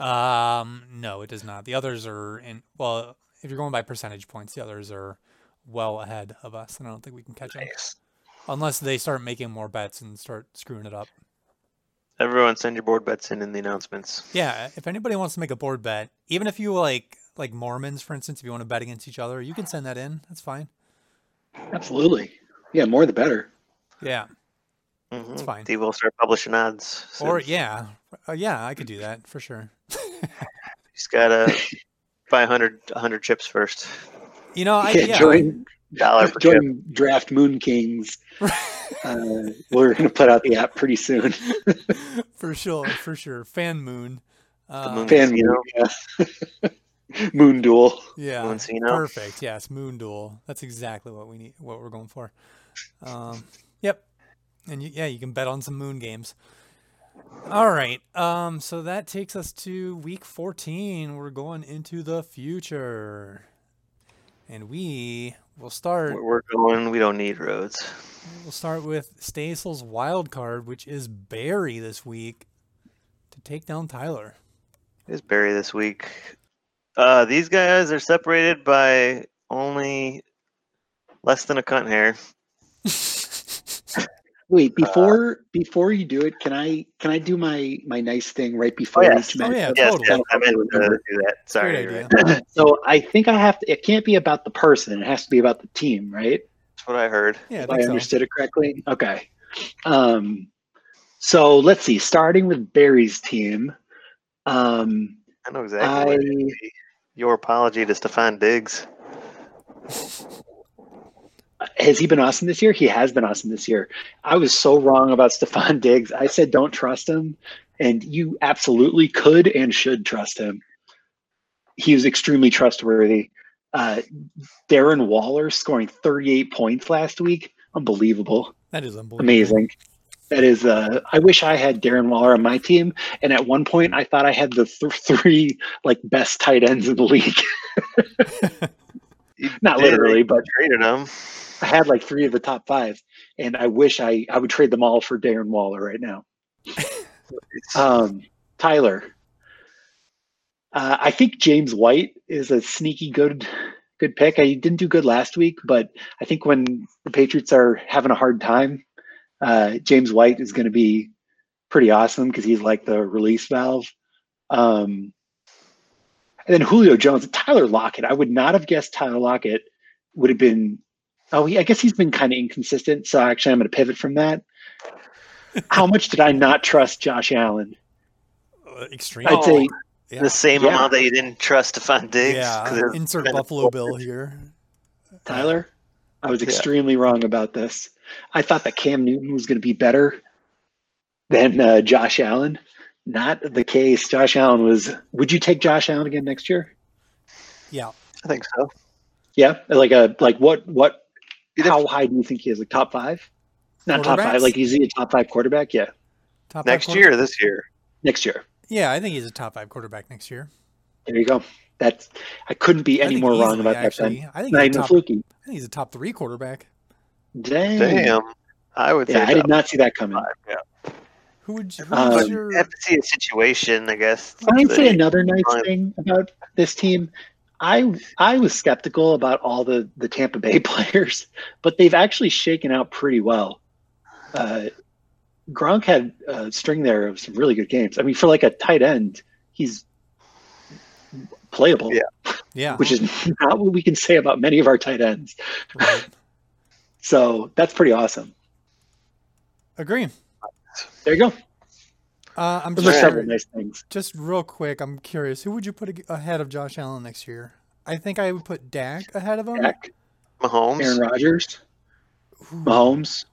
Speaker 2: Um, no, it does not. The others are in. Well, if you're going by percentage points, the others are well ahead of us, and I don't think we can catch
Speaker 4: Nice.
Speaker 2: unless they start making more bets and start screwing it up.
Speaker 4: Everyone, send your board bets in in the announcements.
Speaker 2: Yeah, if anybody wants to make a board bet, even if you like like Mormons, for instance, if you want to bet against each other, you can send that in. That's fine.
Speaker 3: Absolutely. Yeah, more the better.
Speaker 2: Yeah.
Speaker 4: Mm-hmm.
Speaker 2: fine.
Speaker 4: They will start publishing odds. soon.
Speaker 2: Or yeah, uh, yeah, I could do that for sure.
Speaker 4: He's got to buy 100, 100 chips first.
Speaker 2: You know, I
Speaker 3: Yeah,
Speaker 2: yeah.
Speaker 3: join
Speaker 4: Dollar per chip.
Speaker 3: join Draft Moon Kings. Uh, we're going to put out the app pretty soon.
Speaker 2: for sure, for sure. Fan Moon. Uh,
Speaker 4: Moon
Speaker 3: Fan
Speaker 4: Casino.
Speaker 3: Moon, yeah. Moon Duel.
Speaker 2: yeah, perfect. Yes, Moon Duel. That's exactly what we need. What we're going for. Um, yep. And you, yeah, you can bet on some Moon games. All right. Um, so that takes us to week 14. We're going into the future, and we will start.
Speaker 4: We're going. We don't need roads.
Speaker 2: We'll start with Stasel's wild card, which is Barry this week, to take down Tyler.
Speaker 4: Is Barry this week. Uh, these guys are separated by only less than a cunt hair.
Speaker 3: Wait, before before you do it, can I can I do my my nice thing right before
Speaker 4: yes.
Speaker 3: each
Speaker 2: Oh,
Speaker 3: match?
Speaker 2: yeah,
Speaker 4: Yes,
Speaker 2: totally.
Speaker 4: yes, I meant to
Speaker 3: Remember.
Speaker 4: do that. Sorry.
Speaker 2: Great
Speaker 4: you're
Speaker 2: idea.
Speaker 4: right.
Speaker 3: So I think I have to. It can't be about the person. It has to be about the team, right?
Speaker 4: That's what I heard.
Speaker 2: Yeah, I
Speaker 3: If
Speaker 2: think
Speaker 3: I
Speaker 2: so.
Speaker 3: understood it correctly. Okay. Um, so let's see. Starting with Barry's team, um,
Speaker 4: I know exactly.
Speaker 3: I
Speaker 4: is. Your apology to Stefon Diggs.
Speaker 3: has he been awesome this year? He has been awesome this year. I was so wrong about Stefon Diggs. I said don't trust him, and you absolutely could and should trust him. He was extremely trustworthy. Uh, Darren Waller scoring 38 points last week. Unbelievable.
Speaker 2: That is unbelievable.
Speaker 3: Amazing. That is, uh, I wish I had Darren Waller on my team. And at one point, I thought I had the th- three like best tight ends in the league. Not
Speaker 4: did,
Speaker 3: literally, but
Speaker 4: traded them
Speaker 3: I had like three of the top five. And I wish I, I would trade them all for Darren Waller right now. Um, Tyler, uh, I think James White is a sneaky good good pick. I didn't do good last week, but I think when the Patriots are having a hard time, uh, James White is going to be pretty awesome because he's like the release valve. Um, and then Julio Jones, Tyler Lockett. I would not have guessed Tyler Lockett would have been. Oh, he, I guess he's been kind of inconsistent. So actually, I'm going to pivot from that. How much did I not trust Josh Allen?
Speaker 2: Uh, extreme.
Speaker 3: I'd say
Speaker 2: yeah.
Speaker 4: The same
Speaker 3: Yeah.
Speaker 4: amount that you didn't trust Stefon Diggs. 'cause
Speaker 2: yeah. Insert Buffalo. Bill here.
Speaker 3: Tyler, I was
Speaker 4: Yeah.
Speaker 3: extremely wrong about this. I thought that Cam Newton was going to be better than uh, Josh Allen. Not the case. Josh Allen was. Would you take Josh Allen again next year?
Speaker 2: Yeah.
Speaker 4: I think so.
Speaker 3: Yeah, like a like what what?
Speaker 4: Either-
Speaker 3: How high do you think he is? Like top five? Not top five. Like is he a top five quarterback? Yeah,
Speaker 2: Top
Speaker 4: Next year or this year?
Speaker 3: next year.
Speaker 2: Yeah, I think he's a top five quarterback next year.
Speaker 3: There you go. That's I couldn't be any
Speaker 2: think
Speaker 3: more wrong
Speaker 2: easily,
Speaker 3: about that.
Speaker 2: actually.
Speaker 3: Then.
Speaker 2: I think he's a top,
Speaker 3: fluky.
Speaker 2: I think he's a top three quarterback.
Speaker 3: Dang.
Speaker 4: Damn. I would say
Speaker 3: Yeah, I did not see that coming.
Speaker 4: five. Yeah.
Speaker 2: Who would you,
Speaker 3: Um,
Speaker 2: your
Speaker 4: have to see a situation, I guess.
Speaker 3: Can I
Speaker 4: that
Speaker 3: say another nice
Speaker 4: Fine.
Speaker 3: thing about this team? I I was skeptical about all the the Tampa Bay players, but they've actually shaken out pretty well. Uh, Gronk had a string there of some really good games. I mean, for like a tight end, he's playable,
Speaker 4: Yeah.
Speaker 2: yeah,
Speaker 3: which is not what we can say about many of our tight ends.
Speaker 2: right.
Speaker 3: So that's pretty awesome.
Speaker 2: agree.
Speaker 3: There you go.
Speaker 2: Uh, I'm
Speaker 3: Those are
Speaker 2: just,
Speaker 3: several nice things.
Speaker 2: just real quick. I'm curious. Who would you put ahead of Josh Allen next year? I think I would put Dak ahead of him.
Speaker 3: Dak,
Speaker 4: Mahomes.
Speaker 3: Aaron Rodgers,
Speaker 2: Ooh,
Speaker 3: Mahomes.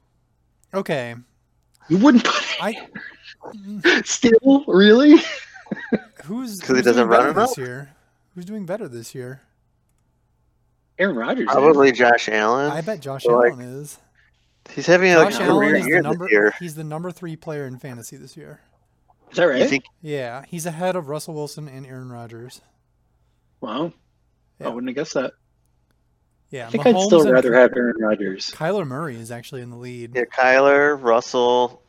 Speaker 2: Okay,
Speaker 3: You wouldn't put
Speaker 2: I
Speaker 3: still really.
Speaker 2: who's
Speaker 4: 'Cause he
Speaker 2: who's
Speaker 4: doesn't run
Speaker 2: better
Speaker 4: enough?
Speaker 2: this year? Who's doing better this year?
Speaker 3: Aaron Rodgers. is.
Speaker 4: Probably Josh Allen.
Speaker 2: I bet Josh
Speaker 4: So, like,
Speaker 2: Allen is.
Speaker 4: He's having like
Speaker 2: Josh
Speaker 4: a
Speaker 2: Allen
Speaker 4: career
Speaker 2: is the
Speaker 4: year
Speaker 2: number.
Speaker 4: this year.
Speaker 2: He's the number three player in fantasy this year.
Speaker 3: Is that right?
Speaker 4: Think
Speaker 2: Yeah, he's ahead of Russell Wilson and Aaron Rodgers.
Speaker 3: wow.
Speaker 2: Yeah.
Speaker 3: I wouldn't have guessed that.
Speaker 2: Yeah,
Speaker 3: I think I'd still rather have Aaron Rodgers.
Speaker 2: Kyler Murray is actually in the lead.
Speaker 4: yeah, Kyler, Russell,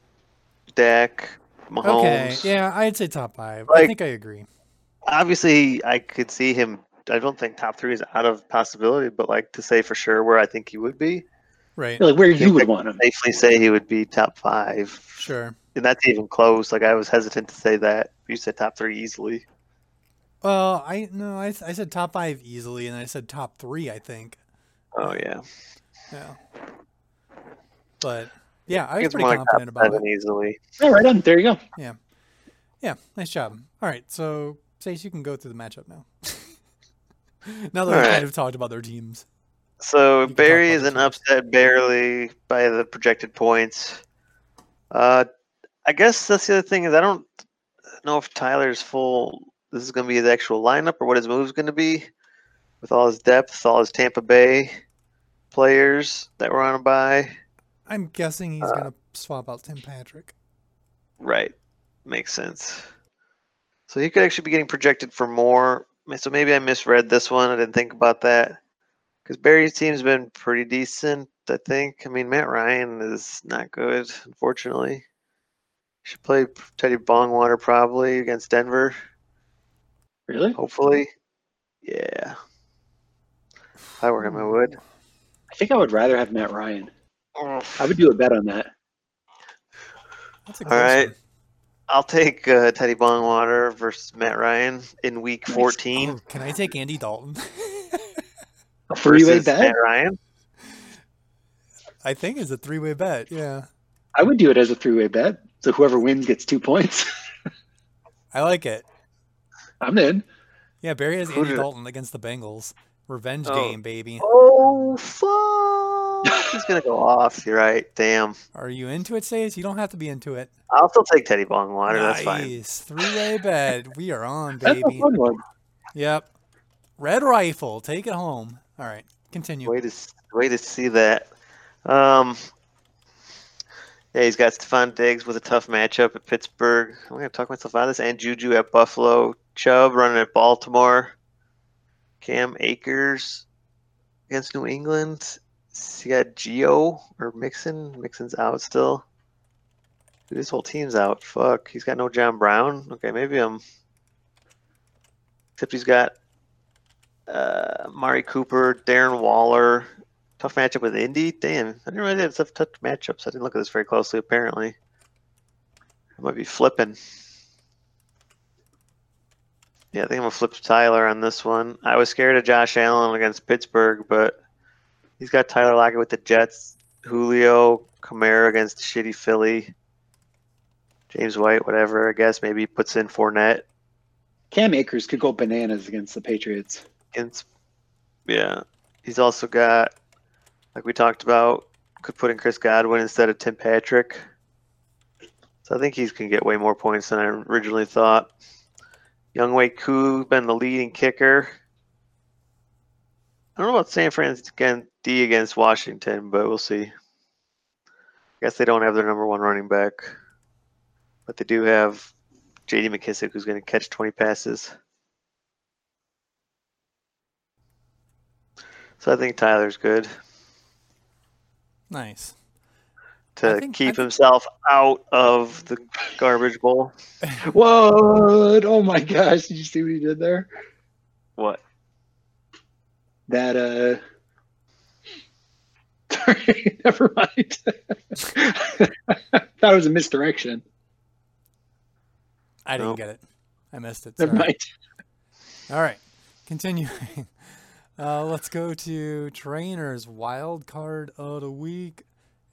Speaker 4: Dak, Mahomes.
Speaker 2: Okay, yeah, I'd say top five. I think I agree.
Speaker 4: Obviously, I could see him. I don't think top three is out of possibility, but like to say for sure where I think he would be,
Speaker 2: Right,
Speaker 3: Like where you would want him.
Speaker 4: safely say he would be top five.
Speaker 2: sure.
Speaker 4: And that's even close. Like I was hesitant to say that. You said top three easily.
Speaker 2: Well, I no, I, I said top five easily, and I said top three. I think.
Speaker 4: Oh yeah,
Speaker 2: Yeah. But yeah, I
Speaker 4: I
Speaker 2: was
Speaker 4: it's
Speaker 2: pretty
Speaker 4: more like top
Speaker 2: confident about it.
Speaker 4: seven easily.
Speaker 3: Yeah, right on. There you go.
Speaker 2: Yeah. Yeah, nice job. All right, so Stace, you can go through the matchup now. now that we
Speaker 4: All right.
Speaker 2: kind of talked about their teams.
Speaker 4: So Barry is an
Speaker 2: teams.
Speaker 4: upset barely by the projected points. Uh, I guess that's the other thing is I don't know if Tyler's full. This is going to be his actual lineup or what his move's going to be with all his depth, all his Tampa Bay players that were on a buy.
Speaker 2: I'm guessing he's
Speaker 4: Uh,
Speaker 2: gonna swap out Tim Patrick.
Speaker 4: Right, makes sense. So he could actually be getting projected for more. So maybe I misread this one. I didn't think about that because Barry's team's been pretty decent. I think. I mean, Matt Ryan is not good, unfortunately. Should play Teddy Bongwater probably against Denver.
Speaker 3: Really?
Speaker 4: Hopefully, yeah. If I were him, I would.
Speaker 3: I think I would rather have Matt Ryan. I would do a bet on that.
Speaker 2: That's a
Speaker 4: All
Speaker 2: one.
Speaker 4: I'll take uh, Teddy Bongwater versus Matt Ryan in Week 14
Speaker 2: Oh, can I take Andy Dalton?
Speaker 3: A three-way bet.
Speaker 4: Matt Ryan.
Speaker 2: I think it's a three-way bet. Yeah,
Speaker 3: I would do it as a three-way bet. So whoever wins gets two points.
Speaker 2: I like it.
Speaker 3: I'm in.
Speaker 2: Yeah, Barry has
Speaker 4: Who
Speaker 2: Andy Dalton against the Bengals. Revenge
Speaker 4: Oh.
Speaker 2: game, baby.
Speaker 4: Oh fuck! He's gonna go off. You're right. Damn.
Speaker 2: Are you into it, Stace? You don't have to be into it.
Speaker 4: I'll still take Teddy Bongwater. That's fine.
Speaker 2: nice. Three-way bet. We are on, baby.
Speaker 3: That's a fun one.
Speaker 2: Yep. Red rifle. Take it home. All right. Continue.
Speaker 4: Way to way to see that. Um. Yeah, he's got Stefon Diggs with a tough matchup at Pittsburgh. I'm gonna talk myself out of this. And Juju at Buffalo. Chubb running at Baltimore. Cam Akers against New England. He got Gio or Mixon. Mixon's out still. Dude, whole team's out. Fuck. He's got no John Brown. Okay, maybe I'm. Except he's got uh, Mari Cooper, Darren Waller. Tough matchup with Indy. Damn, I didn't they had such tough matchups. I didn't look at this very closely. Apparently, I might be flipping. Yeah, I think I'm gonna flip Tyler on this one. I was scared of Josh Allen against Pittsburgh, but he's got Tyler Lockett with the Jets, Julio Kamara against shitty Philly, James White, whatever. I guess maybe he puts in Fournette
Speaker 3: Cam Akers could go bananas against the Patriots.
Speaker 4: against. Yeah, he's also got, like we talked about, could put in Chris Godwin instead of Tim Patrick. So I think he can get way more points than I originally thought. Younghoe Koo has been the leading kicker. I don't know about San Fran against D against Washington, but we'll see. I guess they don't have their number one running back, but they do have J.D. McKissic, who's going to catch 20 passes. So I think Tyler's good
Speaker 2: Nice.
Speaker 4: to
Speaker 2: think-
Speaker 4: keep
Speaker 2: think-
Speaker 4: himself out of the garbage bowl.
Speaker 3: What? Oh my gosh! Did you see what he did there?
Speaker 4: What?
Speaker 3: That uh. Sorry, never mind. that was a misdirection.
Speaker 2: I didn't
Speaker 4: Nope.
Speaker 2: get it. I missed it.
Speaker 3: Never mind.
Speaker 2: All right. Continuing. Uh, let's go to trainers wild card of the week.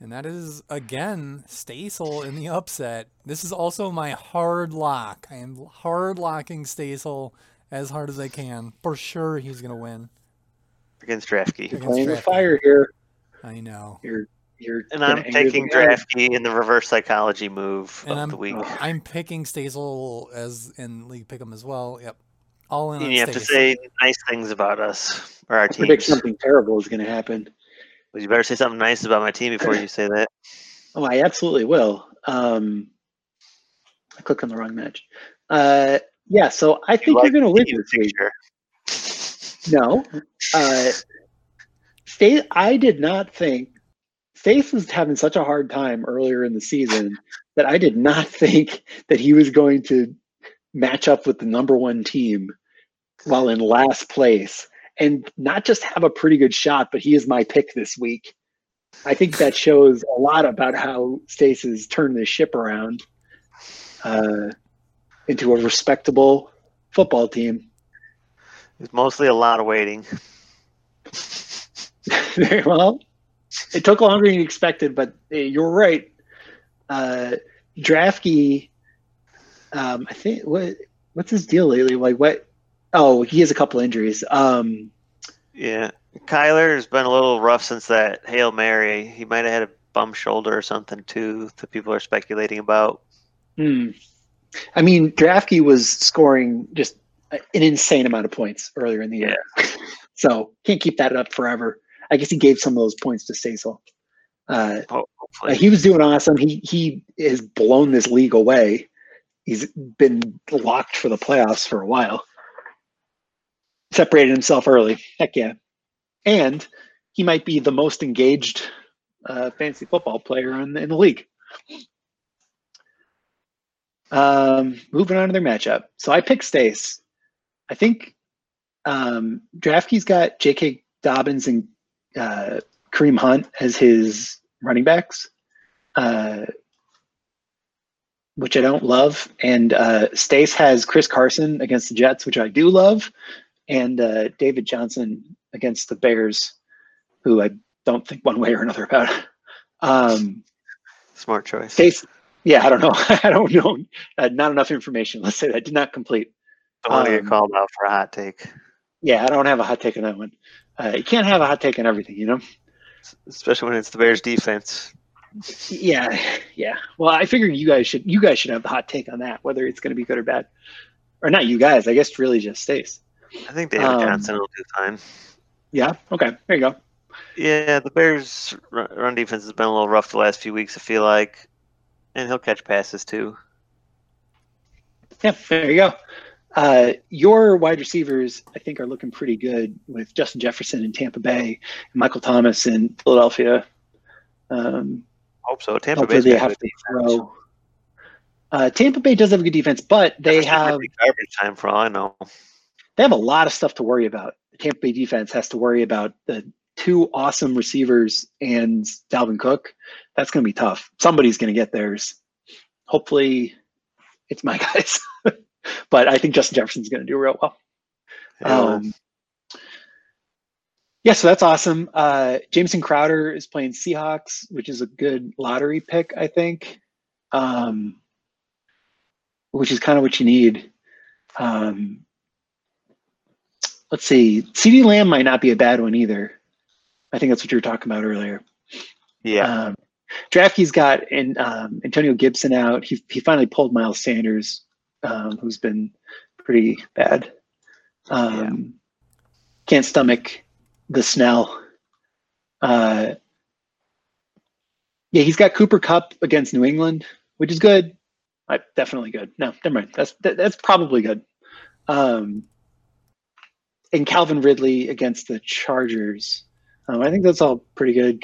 Speaker 2: And that is again Stasel in the upset. This is also my hard lock. I am hard locking Stasel as hard as I can. For sure he's gonna win.
Speaker 4: Against Draftkey.
Speaker 3: Playing with
Speaker 2: Draftkey.
Speaker 3: fire here.
Speaker 2: I know.
Speaker 3: You're you're.
Speaker 4: And I'm
Speaker 3: anger
Speaker 4: taking
Speaker 3: the guy.
Speaker 4: Draftkey in the reverse psychology move
Speaker 2: And
Speaker 4: of
Speaker 2: I'm
Speaker 4: the week.
Speaker 2: I'm picking Stasel as in league pick'em as well. Yep. All in on
Speaker 4: And you have to say nice things about us or our
Speaker 3: I predict something terrible is going to happen.
Speaker 4: Well, you better say something nice about my team before you say that.
Speaker 3: Oh, I absolutely will. Um, I clicked on the wrong match. Uh, yeah, so I think
Speaker 4: You
Speaker 3: you're going to win this week. No. Uh, Faith, I did not think Faith was having such a hard time earlier in the season that I did not think that he was going to match up with the number one team while in last place and not just have a pretty good shot, but he is my pick this week. I think that shows a lot about how Stace has turned this ship around uh, into a respectable football team.
Speaker 4: It's mostly a lot of waiting.
Speaker 3: Very well. It took longer than you expected, but uh, you're right. Uh, Draftkey, um, I think what what's his deal lately? Like what? Oh, he has a couple injuries. Um,
Speaker 4: Yeah, Kyler has been a little rough since that hail mary. He might have had a bum shoulder or something too that people are speculating about.
Speaker 3: hmm. I mean, Drafty was scoring just an insane amount of points earlier in the year, so can't keep that up forever. I guess he gave some of those points to Stasel. Uh,
Speaker 4: Hopefully,
Speaker 3: he was doing awesome. He he has blown this league away. He's been locked for the playoffs for a while. Separated himself early. Heck yeah. And he might be the most engaged uh, fantasy football player in, in the league. Um, moving on to their matchup. So I picked Stace. I think um, Draftkey's got J.K. Dobbins and uh, Kareem Hunt as his running backs, uh, which I don't love. And uh, Stace has Chris Carson against the Jets, which I do love, and uh, David Johnson against the Bears, who I don't think one way or another about. Um,
Speaker 4: smart choice.
Speaker 3: Stace, yeah, I don't know. I don't know. Uh, not enough information. Let's say that did not complete.
Speaker 4: Don't want to get
Speaker 3: um,
Speaker 4: called out for a hot take,
Speaker 3: Yeah, I don't have a hot take on that one. Uh, you can't have a hot take on everything, you know.
Speaker 4: especially when it's the Bears defense.
Speaker 3: Yeah, yeah. Well, I figured you guys should you guys should have the hot take on that, whether it's going to be good or bad, or not. You guys, I guess, really just Stace.
Speaker 4: I think David
Speaker 3: Um,
Speaker 4: Johnson will do fine.
Speaker 3: Yeah. Okay. There you go.
Speaker 4: Yeah, the Bears' run run defense has been a little rough the last few weeks. I feel like, and he'll catch passes too.
Speaker 3: Yeah. There you go. Uh, your wide receivers, I think, are looking pretty good with Justin Jefferson in Tampa Bay, and Michael Thomas in Philadelphia. Um,
Speaker 4: Hope so. Tampa Bay's
Speaker 3: they have to throw. Uh, Tampa Bay does have a good defense, but they have
Speaker 4: garbage time for all I know.
Speaker 3: they have a lot of stuff to worry about. The Tampa Bay defense has to worry about the two awesome receivers and Dalvin Cook. That's going to be tough. Somebody's going to get theirs. Hopefully, it's my guys. But I think Justin Jefferson's going to do real well.
Speaker 4: Yeah,
Speaker 3: Um, yeah, so that's awesome. Uh, Jamison Crowder is playing Seahawks, which is a good lottery pick, I think, um, which is kind of what you need. Um, let's see. CeeDee Lamb might not be a bad one either. I think that's what you were talking about earlier.
Speaker 4: yeah.
Speaker 3: Um, Draftkey's got an, um, Antonio Gibson out. He, he finally pulled Miles Sanders, um, who's been pretty bad. Um, Can't stomach the Snell. Uh, yeah, he's got Cooper Kupp against New England, which is good. Uh, definitely good. No, never mind. That's that, that's probably good. Um, and Calvin Ridley against the Chargers. Um, I think that's all pretty good.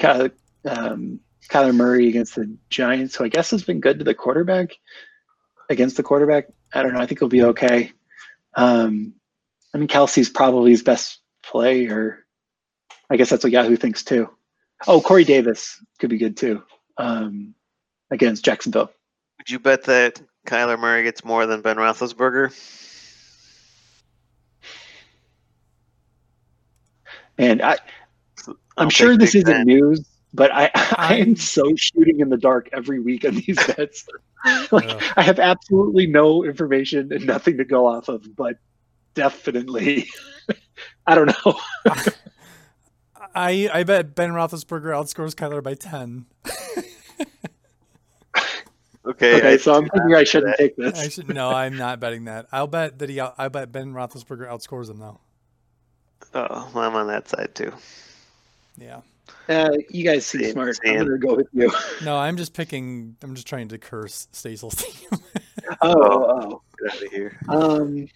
Speaker 3: Um, Kyler Murray against the Giants, who I guess has been good to the quarterback. Against the quarterback, I don't know. I think he'll be okay. Um, I mean, Kelce's probably his best play, or I guess that's what Yahoo thinks too. Oh, Corey Davis could be good too um, against Jacksonville.
Speaker 4: Would you bet that Kyler Murray gets more than Ben Roethlisberger?
Speaker 3: And I, I'm
Speaker 4: I'll
Speaker 3: sure this isn't
Speaker 4: Ben.
Speaker 3: news, but I, I
Speaker 2: I'm-
Speaker 3: so shooting in the dark every week on these bets. like
Speaker 2: Ugh.
Speaker 3: I have absolutely no information and nothing to go off of, but definitely, I don't know.
Speaker 2: I I bet Ben Roethlisberger outscores Kyler by ten.
Speaker 4: Okay.
Speaker 3: Okay,
Speaker 4: I-
Speaker 3: so I'm thinking I shouldn't take this.
Speaker 2: I should no, I'm not betting that. I'll bet that he. out- I bet Ben Roethlisberger outscores him though.
Speaker 4: oh, well, I'm on that side too.
Speaker 2: Yeah.
Speaker 3: Uh, you guys seem
Speaker 4: Same,
Speaker 3: smart. I'm gonna go with you.
Speaker 2: No, I'm just picking. I'm just trying to curse Stasel's team.
Speaker 3: Oh, oh,
Speaker 4: Get out of here.
Speaker 3: oh. Um,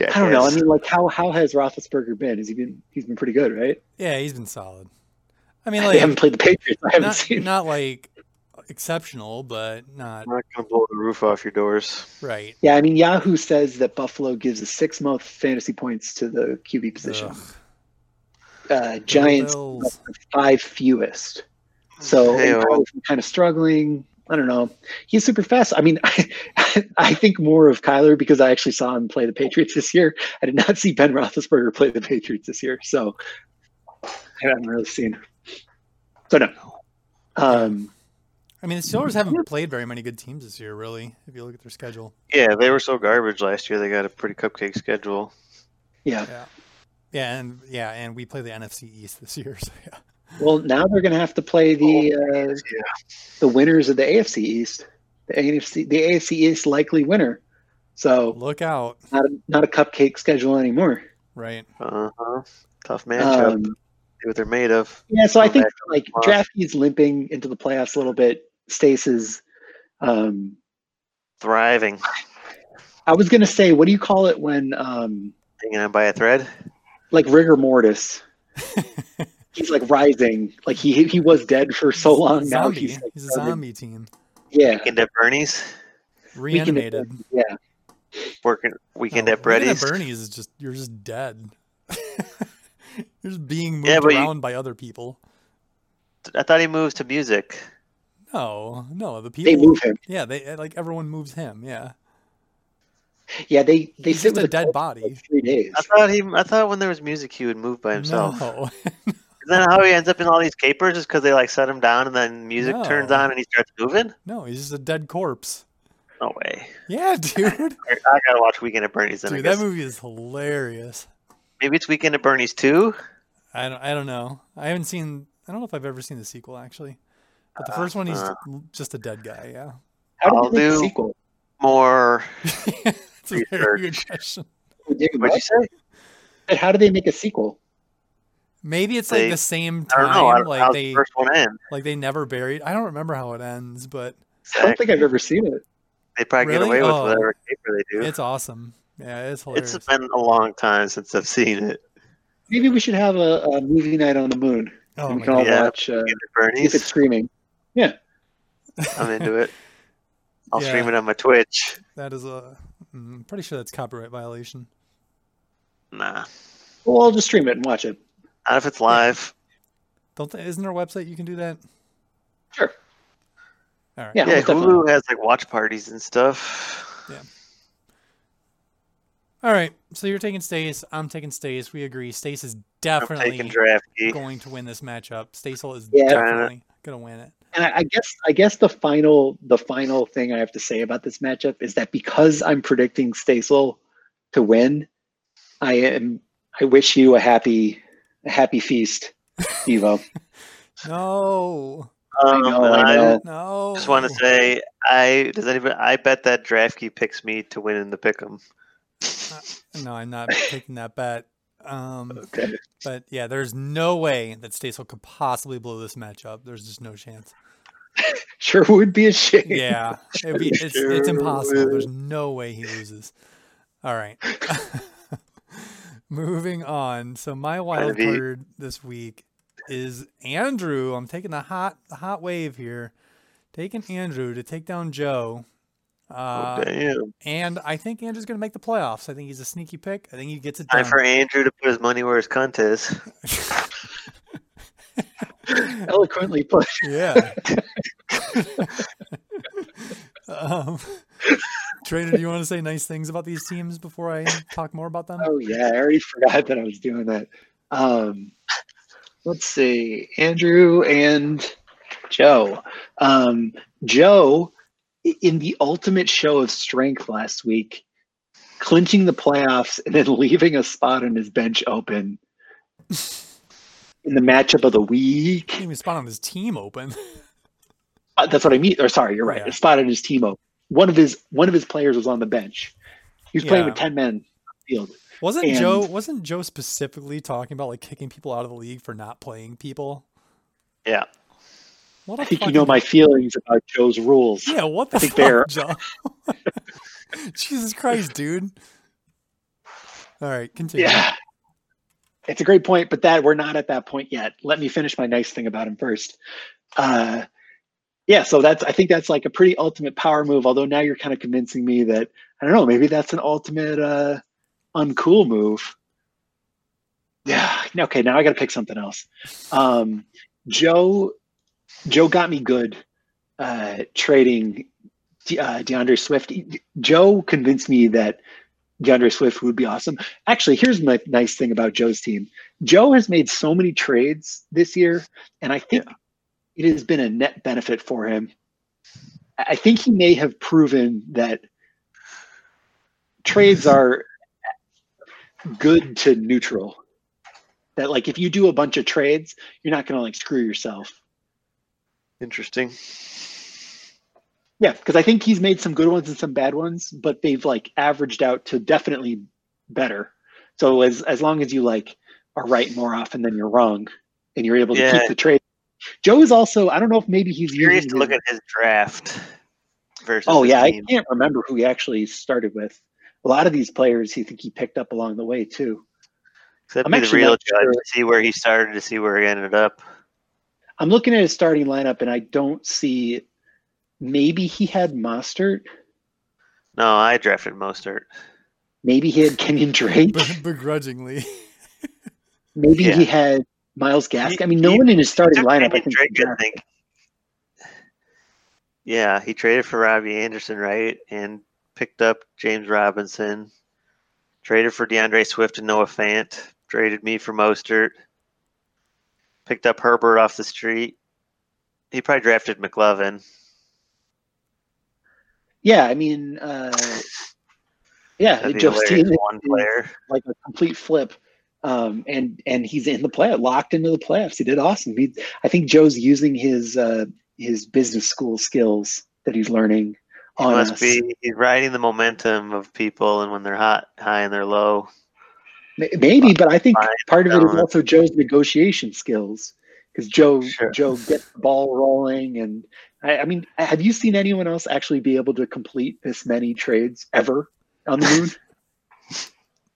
Speaker 3: I don't know. I mean, like, how how has Roethlisberger been? Has he been? He's been pretty good, right?
Speaker 2: yeah, he's been solid. I mean,
Speaker 3: they
Speaker 2: like
Speaker 3: haven't played the Patriots. I haven't
Speaker 2: not,
Speaker 3: seen.
Speaker 2: not like exceptional, but not
Speaker 4: not gonna blow the roof off your doors.
Speaker 2: right.
Speaker 3: Yeah, I mean, Yahoo says that Buffalo gives the six month fantasy points to the QB position.
Speaker 2: Ugh.
Speaker 3: Uh, Giants five fewest. So
Speaker 4: Hey,
Speaker 3: he's
Speaker 4: oh.
Speaker 3: probably kind of struggling. I don't know. He's super fast. I mean, I, I think more of Kyler because I actually saw him play the Patriots this year. I did not see Ben Roethlisberger play the Patriots this year, so I haven't really seen. So no. Um,
Speaker 2: I mean, the Steelers haven't played very many good teams this year, really. If you look at their schedule.
Speaker 4: Yeah, they were so garbage last year. They got a pretty cupcake schedule.
Speaker 3: Yeah.
Speaker 2: Yeah. Yeah, and yeah, and we play the NFC East this year. So yeah.
Speaker 3: Well, now they're going to have to play the uh,
Speaker 4: Yeah.
Speaker 3: the winners of the AFC East. The AFC the AFC East likely winner. So
Speaker 2: Look out.
Speaker 3: not a, not a cupcake schedule anymore.
Speaker 2: Right.
Speaker 4: Uh huh. Tough matchup.
Speaker 3: Um,
Speaker 4: See what they're made of.
Speaker 3: yeah, so I think
Speaker 4: back
Speaker 3: like
Speaker 4: tomorrow.
Speaker 3: Drafty's limping into the playoffs a little bit. Stace is um,
Speaker 4: Thriving.
Speaker 3: I was gonna say, what do you call it when um,
Speaker 4: Hanging on by a thread.
Speaker 3: Like rigor mortis? He's like rising, like he he was dead for so long now.
Speaker 2: zombie.
Speaker 3: He's,
Speaker 2: He's,
Speaker 3: like,
Speaker 2: a
Speaker 3: started-
Speaker 2: zombie team.
Speaker 3: Yeah,
Speaker 4: Weekend at Bernie's.
Speaker 3: Weekend at
Speaker 2: Reanimated.
Speaker 3: Yeah.
Speaker 4: Working weekend
Speaker 2: No,
Speaker 4: at
Speaker 2: Weekend
Speaker 4: Brady's.
Speaker 2: Bernie's is just you're just dead. you're just being moved
Speaker 4: Yeah, but you-
Speaker 2: around by other people.
Speaker 4: I thought he moved to music.
Speaker 2: No, no, the people.
Speaker 3: They move him.
Speaker 2: Yeah, they like everyone moves him. Yeah,
Speaker 3: Yeah, they they
Speaker 2: he's
Speaker 3: sit
Speaker 2: just
Speaker 3: with
Speaker 2: a dead body.
Speaker 3: three days.
Speaker 4: I thought he. I thought when there was music, he would move by himself.
Speaker 2: No,
Speaker 4: Isn't that how he ends up in all these capers? Is because they like set him down and then music turns on and he starts moving?
Speaker 2: no, he's just a dead corpse.
Speaker 4: No way.
Speaker 2: Yeah, dude.
Speaker 4: I, I gotta watch Weekend at Bernie's then.
Speaker 2: Dude, that movie is hilarious.
Speaker 4: Maybe it's Weekend at Bernie's too.
Speaker 2: I don't. I don't know. I haven't seen. I don't know if I've ever seen the sequel actually. But the first one, he's
Speaker 4: Uh.
Speaker 2: just a dead guy. Yeah.
Speaker 3: How did
Speaker 4: I'll
Speaker 3: they make
Speaker 4: do-
Speaker 3: sequel?
Speaker 4: More.
Speaker 2: It's a very good question.
Speaker 3: Dig 'em
Speaker 4: What'd you say?
Speaker 3: But How do they make a sequel?
Speaker 2: Maybe it's like the same
Speaker 4: I don't
Speaker 2: time.
Speaker 4: know. I,
Speaker 2: like they
Speaker 4: the first one end?
Speaker 2: like they never buried. I don't remember how it ends, but
Speaker 3: I don't think I've ever seen it.
Speaker 4: They probably
Speaker 2: Really?
Speaker 4: get away with
Speaker 2: Oh.
Speaker 4: whatever caper they do.
Speaker 2: it's awesome. Yeah, it's hilarious.
Speaker 4: It's been a long time since I've seen it.
Speaker 3: Maybe we should have a, a movie night on the moon.
Speaker 2: oh
Speaker 3: we
Speaker 2: my
Speaker 3: can all
Speaker 2: god.
Speaker 4: Yeah.
Speaker 3: watch uh,
Speaker 4: Weekend at
Speaker 3: see if it's screaming. Yeah.
Speaker 4: I'm into it. I'll
Speaker 2: Yeah.
Speaker 4: stream it on my Twitch.
Speaker 2: That is a. I'm pretty sure that's copyright violation.
Speaker 4: Nah,
Speaker 3: Well, I'll just stream it and watch it.
Speaker 4: not if it's live.
Speaker 2: Don't they, isn't there a website you can do that?
Speaker 3: Sure.
Speaker 2: All right.
Speaker 3: Yeah.
Speaker 4: Yeah,
Speaker 3: most definitely.
Speaker 4: Hulu has like watch parties and stuff. Yeah.
Speaker 2: All right. So you're taking Stace. I'm taking Stace. We agree. Stace is definitely going to win this matchup. Stacel is
Speaker 3: Yeah.
Speaker 2: definitely going to win it.
Speaker 3: And I, I guess I guess the final the final thing I have to say about this matchup is that because I'm predicting Stasel to win, I am I wish you a happy a happy feast, Evo.
Speaker 2: No.
Speaker 4: Um,
Speaker 3: I know, I
Speaker 4: I
Speaker 3: know.
Speaker 2: No.
Speaker 4: just want to say, I does anybody? I bet that Draftkey picks me to win in the pick'em.
Speaker 2: No, I'm not taking that bet. Um,
Speaker 3: Okay.
Speaker 2: but yeah, there's no way that Stacel could possibly blow this matchup. There's just no chance.
Speaker 3: Sure would be a shame.
Speaker 2: Yeah, it'd be, it's, it's
Speaker 4: Sure
Speaker 2: impossible. There's no way he loses. All right. Moving on. So my wild card this week is Andrew. I'm taking the hot the hot wave here. Taking Andrew to take down Joe. Uh,
Speaker 4: oh, damn!
Speaker 2: and I think Andrew's going to make the playoffs. I think he's a sneaky pick. I think he gets it done.
Speaker 4: Time for Andrew to put his money where his cunt is.
Speaker 3: Eloquently put.
Speaker 2: Yeah. um, Trader, do you want to say nice things about these teams before I talk more about them?
Speaker 3: Oh yeah, I already forgot that I was doing that. Um, let's see, Andrew and Joe. Um, Joe, in the ultimate show of strength last week, clinching the playoffs and then leaving a spot on his bench open in the matchup of the week.
Speaker 2: He even spot on his team open.
Speaker 3: Uh, That's what I mean. Or sorry, you're right.
Speaker 2: Yeah.
Speaker 3: A spot on his team open. One of his one of his players was on the bench. He was playing
Speaker 2: Yeah.
Speaker 3: with ten men field.
Speaker 2: Wasn't
Speaker 3: And-
Speaker 2: Joe wasn't Joe specifically talking about like kicking people out of the league for not playing people?
Speaker 4: Yeah.
Speaker 2: What a
Speaker 3: I think you know my feelings about Joe's rules.
Speaker 2: Yeah, what the
Speaker 3: I think
Speaker 2: fuck,
Speaker 3: they're-
Speaker 2: Joe? Jesus Christ, dude. All right, continue.
Speaker 3: Yeah. It's a great point, but that we're not at that point yet. Let me finish my nice thing about him first. Uh, yeah, so that's I think that's like a pretty ultimate power move. Although now you're kind of convincing me that I don't know, maybe that's an ultimate uh, uncool move. Yeah. Okay. Now I got to pick something else. Um, Joe, Joe got me good uh, trading De- uh, DeAndre Swift. Joe convinced me that DeAndre Swift would be awesome. Actually, here's my nice thing about Joe's team. Joe has made so many trades this year, and I think it has been a net benefit for him I think he may have proven that trades are good to neutral. That like if you do a bunch of trades, you're not going to like screw yourself.
Speaker 4: Interesting.
Speaker 3: Yeah, because I think he's made some good ones and some bad ones, but they've like averaged out to definitely better. So as as long as you like are right more often than you're wrong, and you're able to
Speaker 4: Yeah.
Speaker 3: keep the trade. Joe is also I don't know if maybe he's
Speaker 4: Curious to look
Speaker 3: his-
Speaker 4: at his draft versus.
Speaker 3: Oh yeah, I can't remember who he actually started with. A lot of these players, he think he picked up along the way too.
Speaker 4: That'd
Speaker 3: I'm
Speaker 4: be the real judge
Speaker 3: sure.
Speaker 4: to see where he started to see where he ended up.
Speaker 3: I'm looking at his starting lineup, and I don't see. Maybe he had Mostert.
Speaker 4: No, I drafted Mostert.
Speaker 3: Maybe he had Kenyon Drake.
Speaker 2: Be- begrudgingly.
Speaker 3: Maybe
Speaker 4: Yeah.
Speaker 3: he had Myles Gaskin.
Speaker 4: He-
Speaker 3: I mean, no
Speaker 4: he-
Speaker 3: one in his starting
Speaker 4: took
Speaker 3: lineup. I think.
Speaker 4: Drake, I think. Yeah, he traded for Robbie Anderson, right, and picked up James Robinson. Traded for DeAndre Swift and Noah Fant. Traded me for Mostert. Picked up Herbert off the street. He probably drafted McLovin.
Speaker 3: Yeah, I mean, uh, yeah, team
Speaker 4: one player.
Speaker 3: like a complete flip. Um, and and he's in the play, locked into the playoffs. He did awesome. He, I think Joe's using his uh, his business school skills that he's learning
Speaker 4: He
Speaker 3: on
Speaker 4: must
Speaker 3: us.
Speaker 4: be he's riding the momentum of people, and when they're hot, high, and they're low.
Speaker 3: Maybe, but I think part of it is also Joe's negotiation skills because Joe
Speaker 4: Sure.
Speaker 3: Joe gets the ball rolling, and I, I mean, have you seen anyone else actually be able to complete this many trades ever on the moon?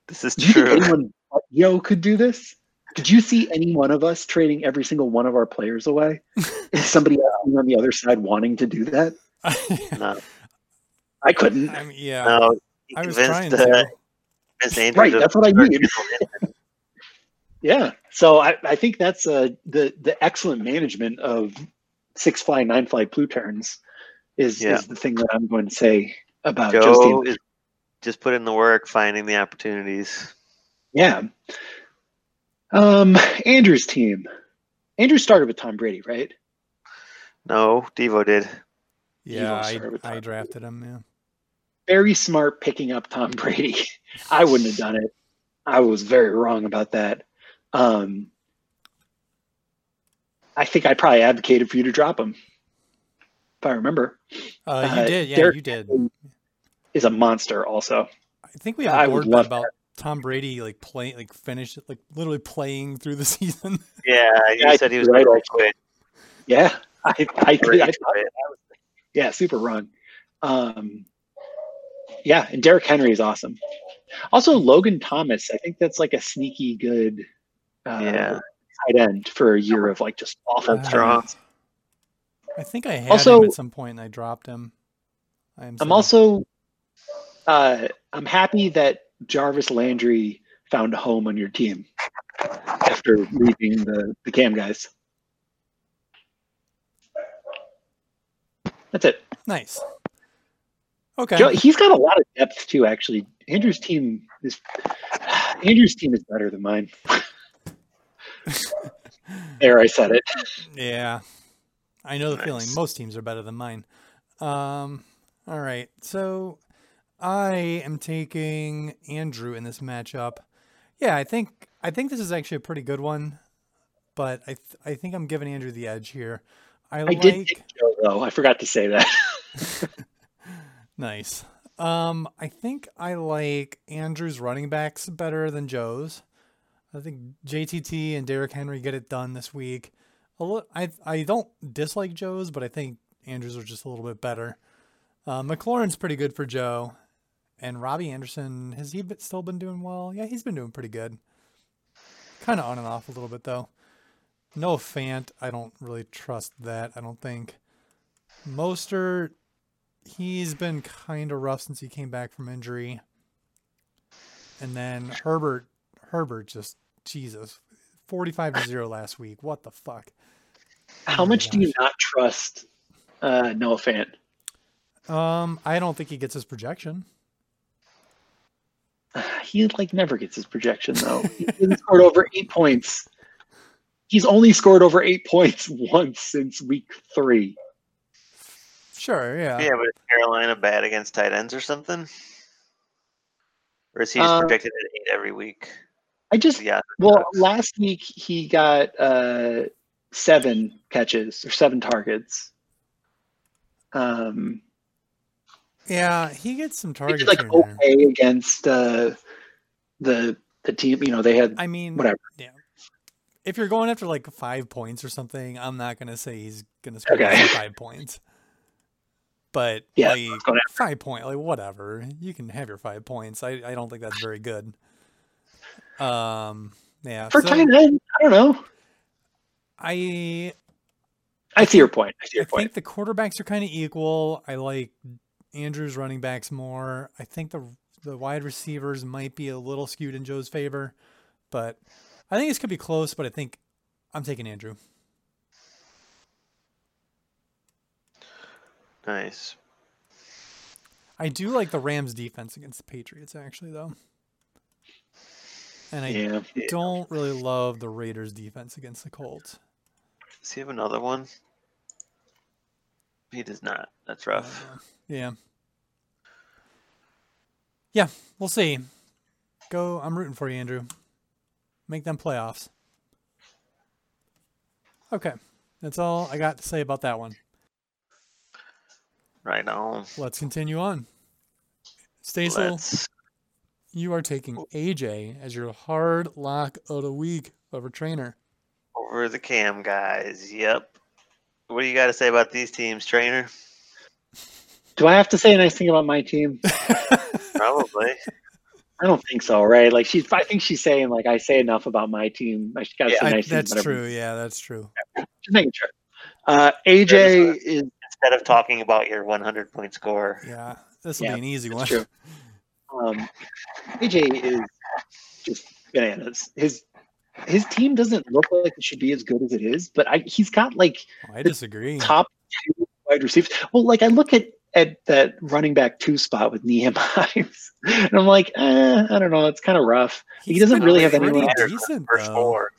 Speaker 4: This is
Speaker 3: Do you think
Speaker 4: true.
Speaker 3: anyone but Joe could do this? Did you see any one of us trading every single one of our players away? Is somebody else on the other side wanting to do that?
Speaker 4: No,
Speaker 3: I couldn't.
Speaker 2: I mean, yeah.
Speaker 4: no.
Speaker 2: I was trying
Speaker 4: uh,
Speaker 2: to.
Speaker 4: convinced
Speaker 3: Right, that's what I
Speaker 4: start
Speaker 3: mean. Yeah. So I, I think that's uh, the the excellent management of six fly, nine fly pluterns is,
Speaker 4: Yeah.
Speaker 3: is the thing that I'm going to say about Joe's
Speaker 4: Joe
Speaker 3: team.
Speaker 4: is just put in the work, finding the opportunities.
Speaker 3: Yeah. Um, Andrew's team. Andrew started with Tom Brady, right?
Speaker 4: No, Devo did.
Speaker 2: Yeah,
Speaker 3: Eagles
Speaker 2: I, I
Speaker 3: Tom
Speaker 2: drafted him. Yeah.
Speaker 3: Very smart picking up Tom Brady. I wouldn't have done it. I was very wrong about that. Um, I think I probably advocated for you to drop him, if I remember.
Speaker 2: Uh, you
Speaker 3: Uh,
Speaker 2: did. Yeah,
Speaker 3: Derrick
Speaker 2: you did.
Speaker 3: Is a monster also.
Speaker 2: I think we have a
Speaker 3: would
Speaker 2: board bet
Speaker 3: love
Speaker 2: about Tom Brady like playing, like finished, like literally playing through the season.
Speaker 4: Yeah, you
Speaker 3: Yeah,
Speaker 4: said he was
Speaker 3: think
Speaker 4: going
Speaker 3: right,
Speaker 4: quit.
Speaker 3: Yeah, I I,
Speaker 4: Rage
Speaker 3: I, thought
Speaker 4: quit.
Speaker 3: that was, yeah, super run. Um, yeah, and Derrick Henry is awesome. Also, Logan Thomas. I think that's like a sneaky good uh,
Speaker 4: Yeah.
Speaker 3: Tight end for a year of like just awful
Speaker 2: Uh,
Speaker 3: tight
Speaker 2: I think I had
Speaker 3: Also-
Speaker 2: him at some point and I dropped him. I am
Speaker 3: I'm also uh, I'm happy that Jarvis Landry found a home on your team after leaving the the Cam guys. That's it.
Speaker 2: nice. Okay.
Speaker 3: Joe, he's got a lot of depth too. Actually, Andrew's team is Andrew's team is better than mine. there, I said it.
Speaker 2: Yeah. I know the feeling. Most teams are better than mine. Um, all right. So I am taking Andrew in this matchup. Yeah, I think I think this is actually a pretty good one, but I th- I think I'm giving Andrew the edge here. I,
Speaker 3: I
Speaker 2: like
Speaker 3: did pick Joe though. I forgot to say that.
Speaker 2: nice. Um, I think I like Andrew's running backs better than Joe's. I think JTT and Derrick Henry get it done this week. A I I don't dislike Joe's, but I think Andrews are just a little bit better. Uh, McLaurin's pretty good for Joe, and Robbie Anderson has he still been doing well? Yeah, he's been doing pretty good. Kind of on and off a little bit though. Noah Fant, I don't really trust that. I don't think. Mostert, he's been kind of rough since he came back from injury. And then Herbert, Herbert just Jesus, forty-five to zero last week. What the fuck?
Speaker 3: How
Speaker 2: Oh my
Speaker 3: much do you not trust uh, Noah Fant?
Speaker 2: Um, I don't think he gets his projection.
Speaker 3: He like never gets his projection though. He scored over eight points. He's only scored over eight points once since week three.
Speaker 2: Sure, yeah.
Speaker 4: Yeah, but is Carolina bad against tight ends or something? Or is he just
Speaker 3: Uh,
Speaker 4: projected at eight every week?
Speaker 3: I just
Speaker 4: Yeah.
Speaker 3: well last week he got uh seven catches or seven targets. Um,
Speaker 2: Yeah, he gets some
Speaker 3: he
Speaker 2: targets
Speaker 3: did like
Speaker 2: here and there.
Speaker 3: okay against uh, the the team. You know they had
Speaker 2: I mean,
Speaker 3: whatever.
Speaker 2: Yeah. If you're going after like five points or something, I'm not gonna say he's gonna score
Speaker 3: Okay.
Speaker 2: five points. But
Speaker 3: Yeah,
Speaker 2: like
Speaker 3: let's go down.
Speaker 2: five point, like whatever, you can have your five points. I, I don't think that's very good. Um, yeah.
Speaker 3: for
Speaker 2: so
Speaker 3: tight end. I don't know.
Speaker 2: I
Speaker 3: I see your point. I see
Speaker 2: I
Speaker 3: your point.
Speaker 2: think the quarterbacks are kind of equal. I like Andrew's running backs more. I think the the wide receivers might be a little skewed in Joe's favor, but I think this could be close. But I think I'm taking Andrew.
Speaker 4: Nice.
Speaker 2: I do like the Rams defense against the Patriots actually though. And I
Speaker 3: Yeah.
Speaker 2: don't really love the Raiders defense against the Colts.
Speaker 4: Does he have another one? He does not. That's rough.
Speaker 2: Uh, yeah. Yeah, we'll see. Go I'm rooting for you, Andrew. Make them playoffs. Okay. That's all I got to say about that one.
Speaker 4: Right on.
Speaker 2: Let's continue on. Stacy. You are taking AJ as your hard lock of the week over trainer.
Speaker 4: Over the cam, guys. Yep. What do you got to say about these teams, trainer?
Speaker 3: Do I have to say a nice thing about my team?
Speaker 4: Probably.
Speaker 3: I don't think so, right? Like she's, I think she's saying like I say enough about my team. I got
Speaker 4: Yeah,
Speaker 3: some
Speaker 2: I-
Speaker 3: nice
Speaker 2: that's
Speaker 3: things.
Speaker 2: true. Yeah, that's true.
Speaker 3: everyone. Just making sure. Uh, AJ is
Speaker 4: Instead of talking about your 100 point score.
Speaker 2: Yeah, this will
Speaker 3: Yeah,
Speaker 2: be an easy
Speaker 3: that's
Speaker 2: one.
Speaker 3: true. um, AJ is just bananas. His his team doesn't look like it should be as good as it is, but I, he's got like
Speaker 2: Oh, I disagree.
Speaker 3: top two wide receivers. Well, like I look at at that running back two spot with Nyheim Hines, and I'm like, eh, I don't know, it's kind of rough. He doesn't really have anyone-
Speaker 2: decent though.
Speaker 4: four.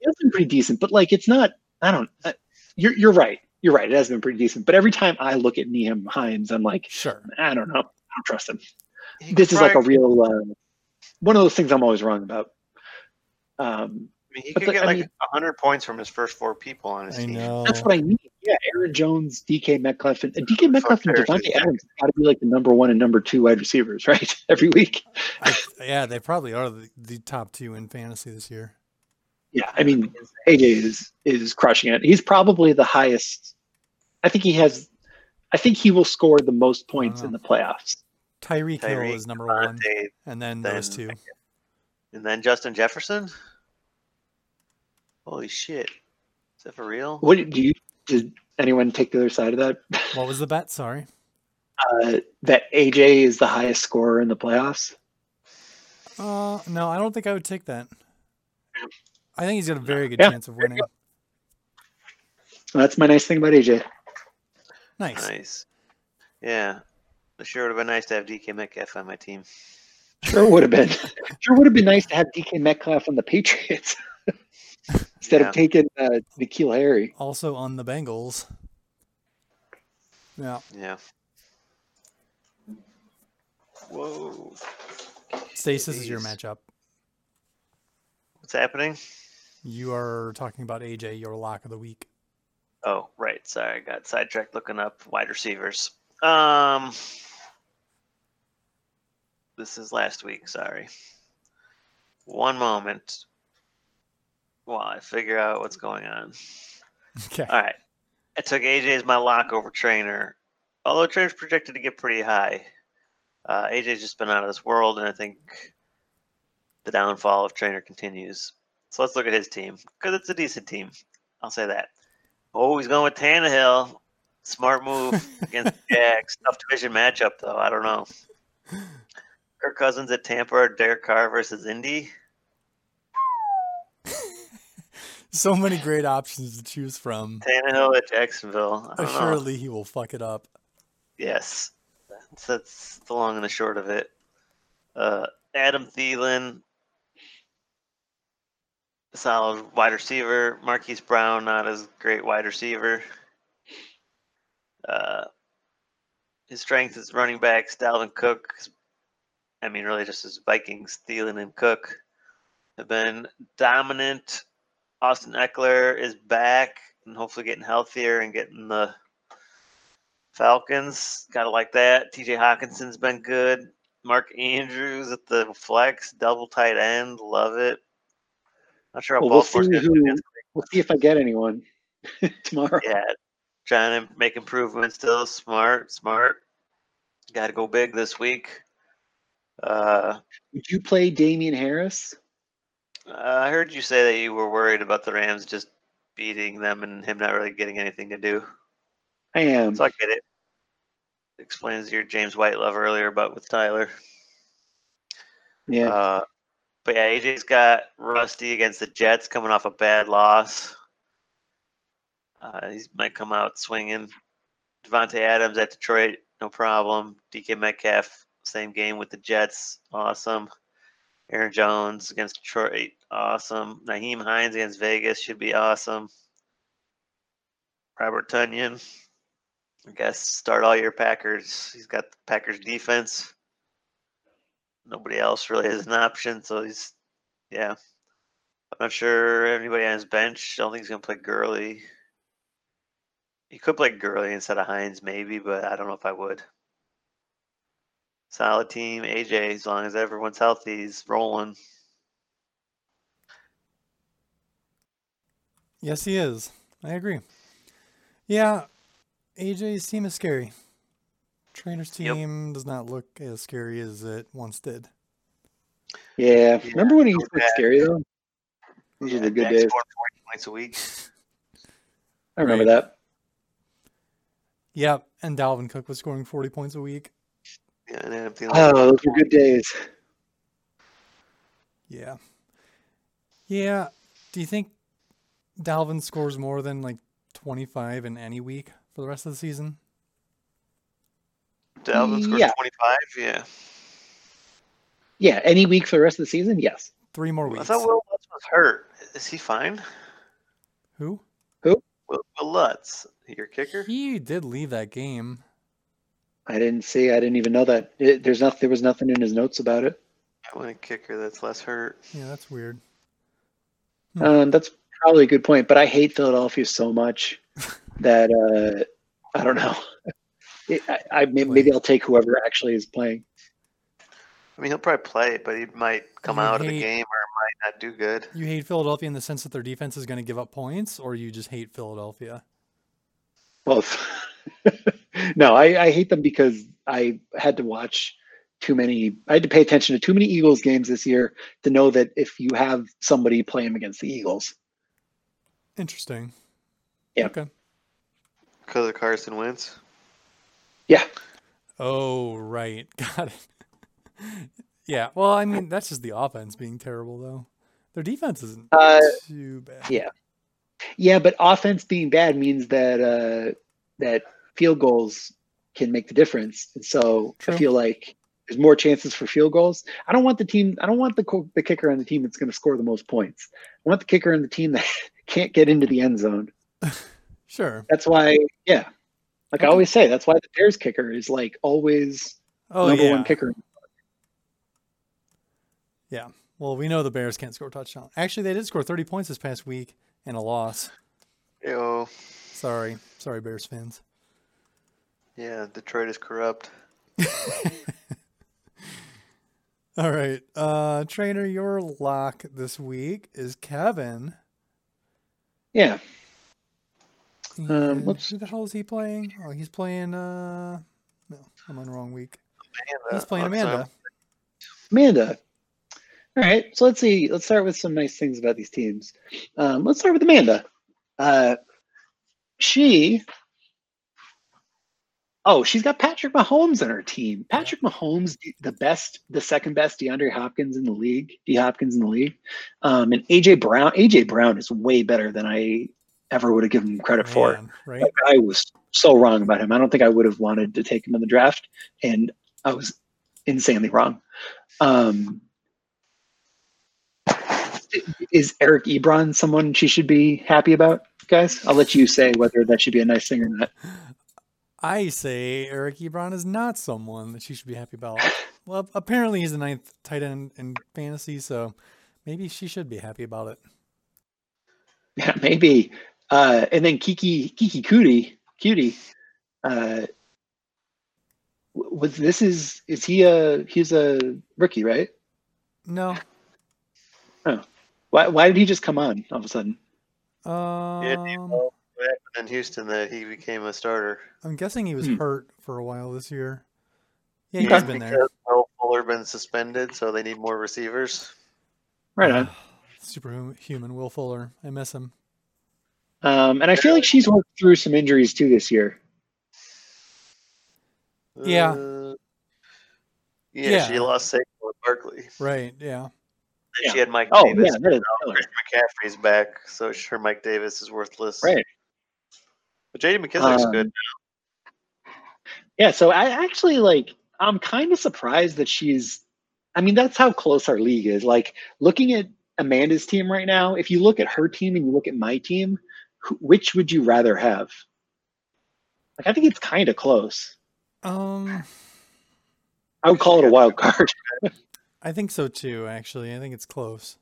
Speaker 3: He has been pretty decent, but like it's not. I don't. Uh, you're you're right. You're right. It has been pretty decent, but every time I look at Nyheim Hines, I'm like,
Speaker 2: Sure.
Speaker 3: I don't know. I don't trust him.
Speaker 4: He
Speaker 3: this is like a real uh, one of those things I'm always wrong about. Um,
Speaker 4: I mean, he could
Speaker 3: the-
Speaker 4: get
Speaker 3: I
Speaker 4: like
Speaker 3: mean-
Speaker 4: 100 points from his first four people on his
Speaker 2: I
Speaker 4: team.
Speaker 2: know.
Speaker 3: that's what I need. Yeah, Aaron Jones, DK Metcalf, and, and DK Metcalf and
Speaker 4: Fuck Davante
Speaker 3: Adams got to be like the number one and number two wide receivers, right? Every week.
Speaker 2: I, yeah, they probably are the, the top two in fantasy this year.
Speaker 3: Yeah, I mean AJ is is crushing it. He's probably the highest. I think he has. I think he will score the most points in the playoffs.
Speaker 2: Tyreek Hill is number one, and then
Speaker 4: then-
Speaker 2: those two.
Speaker 4: And then Justin Jefferson? Holy shit. Is that for real?
Speaker 3: What do you? Did anyone take the other side of that?
Speaker 2: What was the bet? Sorry.
Speaker 3: Uh, that AJ is the highest scorer in the playoffs.
Speaker 2: Uh, no, I don't think I would take that. I think he's got a very good
Speaker 3: Yeah.
Speaker 2: chance of winning.
Speaker 3: That's my nice thing about AJ.
Speaker 2: Nice.
Speaker 4: Nice. Yeah. It sure would have been nice to have DK Metcalf on my team.
Speaker 3: Sure would have been. Sure would have been nice to have DK Metcalf on the Patriots instead
Speaker 4: Yeah.
Speaker 3: of taking uh, N'Keal Harry.
Speaker 2: Also on the Bengals. Yeah.
Speaker 4: Yeah. Whoa.
Speaker 2: Stace, this is your matchup.
Speaker 4: What's happening?
Speaker 2: You are talking about AJ, your lock of the week.
Speaker 4: Oh, right. Sorry, I got sidetracked looking up wide receivers. Um, this is last week. Sorry. One moment while I figure out what's going on.
Speaker 2: Okay.
Speaker 4: All right. I took AJ as my lock over trainer. Although trainer's projected to get pretty high. Uh, AJ's just been out of this world, and I think the downfall of trainer continues. So let's look at his team because it's a decent team. I'll say that. Oh, he's going with Tannehill. Smart move against the Jags. Tough division matchup, though. I don't know. Kirk Cousins at Tampa or Derek Carr versus Indy.
Speaker 2: So many great options to choose from.
Speaker 4: Tannehill at Jacksonville. I don't know.
Speaker 2: Assuredly, he will fuck it up.
Speaker 4: Yes, that's, that's the long and the short of it. Uh, Adam Thielen, solid wide receiver. Marquise Brown, not as great wide receiver. Uh, his strength is running backs. Dalvin Cook. I mean, really, just as Vikings, Thielen and Cook have been dominant. Austin Ekeler is back and hopefully getting healthier and getting the Falcons. Gotta like that. TJ Hockenson's been good. Mark Andrews at the flex, double tight end. Love it. Not sure how
Speaker 3: Well, we'll
Speaker 4: Baltimore's
Speaker 3: see
Speaker 4: going to do
Speaker 3: who- We'll see if I get anyone tomorrow.
Speaker 4: Yeah, trying to make improvements still. Smart, smart. Got to go big this week. Uh,
Speaker 3: Would you play Damien Harris?
Speaker 4: I heard you say that you were worried about the Rams just beating them and him not really getting anything to do.
Speaker 3: I am.
Speaker 4: So I get it. Explains your James White love earlier but with Tyler.
Speaker 3: yeah.
Speaker 4: Uh, but yeah, AJ's got Rusty against the Jets coming off a bad loss. Uh, he might come out swinging. Davante Adams at Detroit, no problem. DK Metcalf, same game with the Jets, awesome. Aaron Jones against Detroit, awesome. Nyheim Hines against Vegas should be awesome. Robert Tonyan, I guess start all your Packers. He's got the Packers defense nobody else really has an option. So he's, yeah. I'm not sure anybody on his bench. I don't think he's gonna play Gurley. He could play Gurley instead of Hines, maybe, but I don't know if I would. Solid team, AJ. As long as everyone's healthy, he's rolling.
Speaker 2: Yes, he is. I agree. Yeah, AJ's team is scary. Trainer's
Speaker 4: Yep.
Speaker 2: team does not look as scary as it once did.
Speaker 3: yeah.
Speaker 4: yeah,
Speaker 3: Remember when he
Speaker 4: so
Speaker 3: was
Speaker 4: bad.
Speaker 3: scary though? Those
Speaker 4: Yeah,
Speaker 3: are the good
Speaker 4: Dak
Speaker 3: days.
Speaker 4: 40 points a week.
Speaker 3: I remember
Speaker 2: Right.
Speaker 3: that.
Speaker 2: Yep, and Dalvin Cook was scoring 40 points a week.
Speaker 4: Yeah, and Adam Thielen.
Speaker 3: Oh, those were good days.
Speaker 2: Yeah. Yeah. Do you think Dalvin scores more than like 25 in any week for the rest of the season?
Speaker 4: Dalvin scored
Speaker 3: yeah.
Speaker 4: 25. Yeah.
Speaker 3: Yeah, any week for the rest of the season, yes.
Speaker 2: Three more weeks.
Speaker 4: I thought Will Lutz was hurt. Is he fine?
Speaker 2: Who?
Speaker 4: Will, Will Lutz, your kicker?
Speaker 2: He did leave that game.
Speaker 3: I didn't see. I didn't even know that. It, there's not. There was nothing in his notes about it.
Speaker 4: I want a kicker that's less hurt.
Speaker 2: Yeah, that's weird. Hmm.
Speaker 3: Um, that's probably a good point. But I hate Philadelphia so much that uh, I don't know. It, I, I may- maybe I'll take whoever actually is playing.
Speaker 4: I mean, he'll probably play, but he might come
Speaker 2: You
Speaker 4: out of the game or might not do good.
Speaker 2: You hate Philadelphia in the sense that their defense is going to give up points, or you just hate Philadelphia?
Speaker 3: Both. no, I, I hate them because I had to watch too many. I had to pay attention to too many Eagles games this year to know that if you have somebody play them against the Eagles,
Speaker 2: Interesting.
Speaker 3: Yeah.
Speaker 2: Okay.
Speaker 4: Because of Carson Wentz.
Speaker 3: yeah,
Speaker 2: Oh, right. Got it. yeah. Well, I mean, that's just the offense being terrible, though. Their defense isn't
Speaker 3: Uh,
Speaker 2: too bad.
Speaker 3: yeah. Yeah. But offense being bad means that uh, that field goals can make the difference, and so
Speaker 2: True.
Speaker 3: I feel like there's more chances for field goals. I don't want the team. I don't want the the kicker on the team that's going to score the most points. I want the kicker on the team that can't get into the end zone.
Speaker 2: Sure.
Speaker 3: That's why, yeah. Like I always say, that's why the Bears kicker is like always
Speaker 2: Oh,
Speaker 3: number
Speaker 2: yeah.
Speaker 3: one kicker.
Speaker 2: Yeah. Well, we know the Bears can't score a touchdown. Actually, they did score 30 points this past week in a loss.
Speaker 4: Yo,
Speaker 2: Sorry. Sorry, Bears fans.
Speaker 4: yeah, Detroit is corrupt.
Speaker 2: All right. Uh trainer, your lock this week is Kevin.
Speaker 3: Yeah. Um,
Speaker 2: And
Speaker 3: let's-
Speaker 2: who the hell is he playing? Oh, he's playing uh no, I'm on the wrong week.
Speaker 4: Amanda,
Speaker 2: He's playing Amanda.
Speaker 3: Amanda. All right. So let's see. Let's start with some nice things about these teams. Um, let's start with Amanda. Uh, she. Oh, she's got Patrick Mahomes on her team. Patrick Mahomes, the best, the second best DeAndre Hopkins in the league, D Hopkins in the league. Um, and AJ Brown, AJ Brown is way better than I ever would have given him credit for.
Speaker 2: Right?
Speaker 3: Like, I was so wrong about him. I don't think I would have wanted to take him in the draft, and I was insanely wrong. Um, is Eric Ebron someone she should be happy about, guys? I'll let you say whether that should be a nice thing or not.
Speaker 2: I say Eric Ebron is not someone that she should be happy about. well, apparently he's the ninth tight end in fantasy, so maybe she should be happy about it.
Speaker 3: Yeah, maybe. Uh, and then Keke Keke Coutee Cutie. Uh, was this is is he a he's a rookie right?
Speaker 2: No.
Speaker 3: Why why did he just come on all of a sudden?
Speaker 4: Yeah, do you
Speaker 2: Um,
Speaker 4: know what happened in Houston that he became a starter?
Speaker 2: I'm guessing he was
Speaker 3: Hmm.
Speaker 2: hurt for a while this year. Yeah,
Speaker 3: Okay.
Speaker 2: he's been there.
Speaker 4: Will Fuller been suspended, so they need more receivers.
Speaker 3: Right on.
Speaker 2: Superhuman Will Fuller. I miss him.
Speaker 3: Um, and I feel like she's worked through some injuries too this year.
Speaker 2: Yeah.
Speaker 4: Uh, yeah,
Speaker 2: Yeah.
Speaker 4: she lost Saquon Barkley.
Speaker 2: Right. Yeah.
Speaker 3: Yeah.
Speaker 4: She had Mike
Speaker 3: Oh
Speaker 4: Davis.
Speaker 3: yeah, that is
Speaker 4: Now Christian McCaffrey's back, so sure Mike Davis is worthless.
Speaker 3: right.
Speaker 4: But JD McKissic's
Speaker 3: Um,
Speaker 4: good.
Speaker 3: Yeah, so I actually like I'm kind of surprised that she's I mean, that's how close our league is. Like looking at Amanda's team right now, if you look at her team and you look at my team, wh- which would you rather have? Like I think it's kind of close.
Speaker 2: Um,
Speaker 3: I would call it a wild card.
Speaker 2: I think so too. Actually, I think it's close.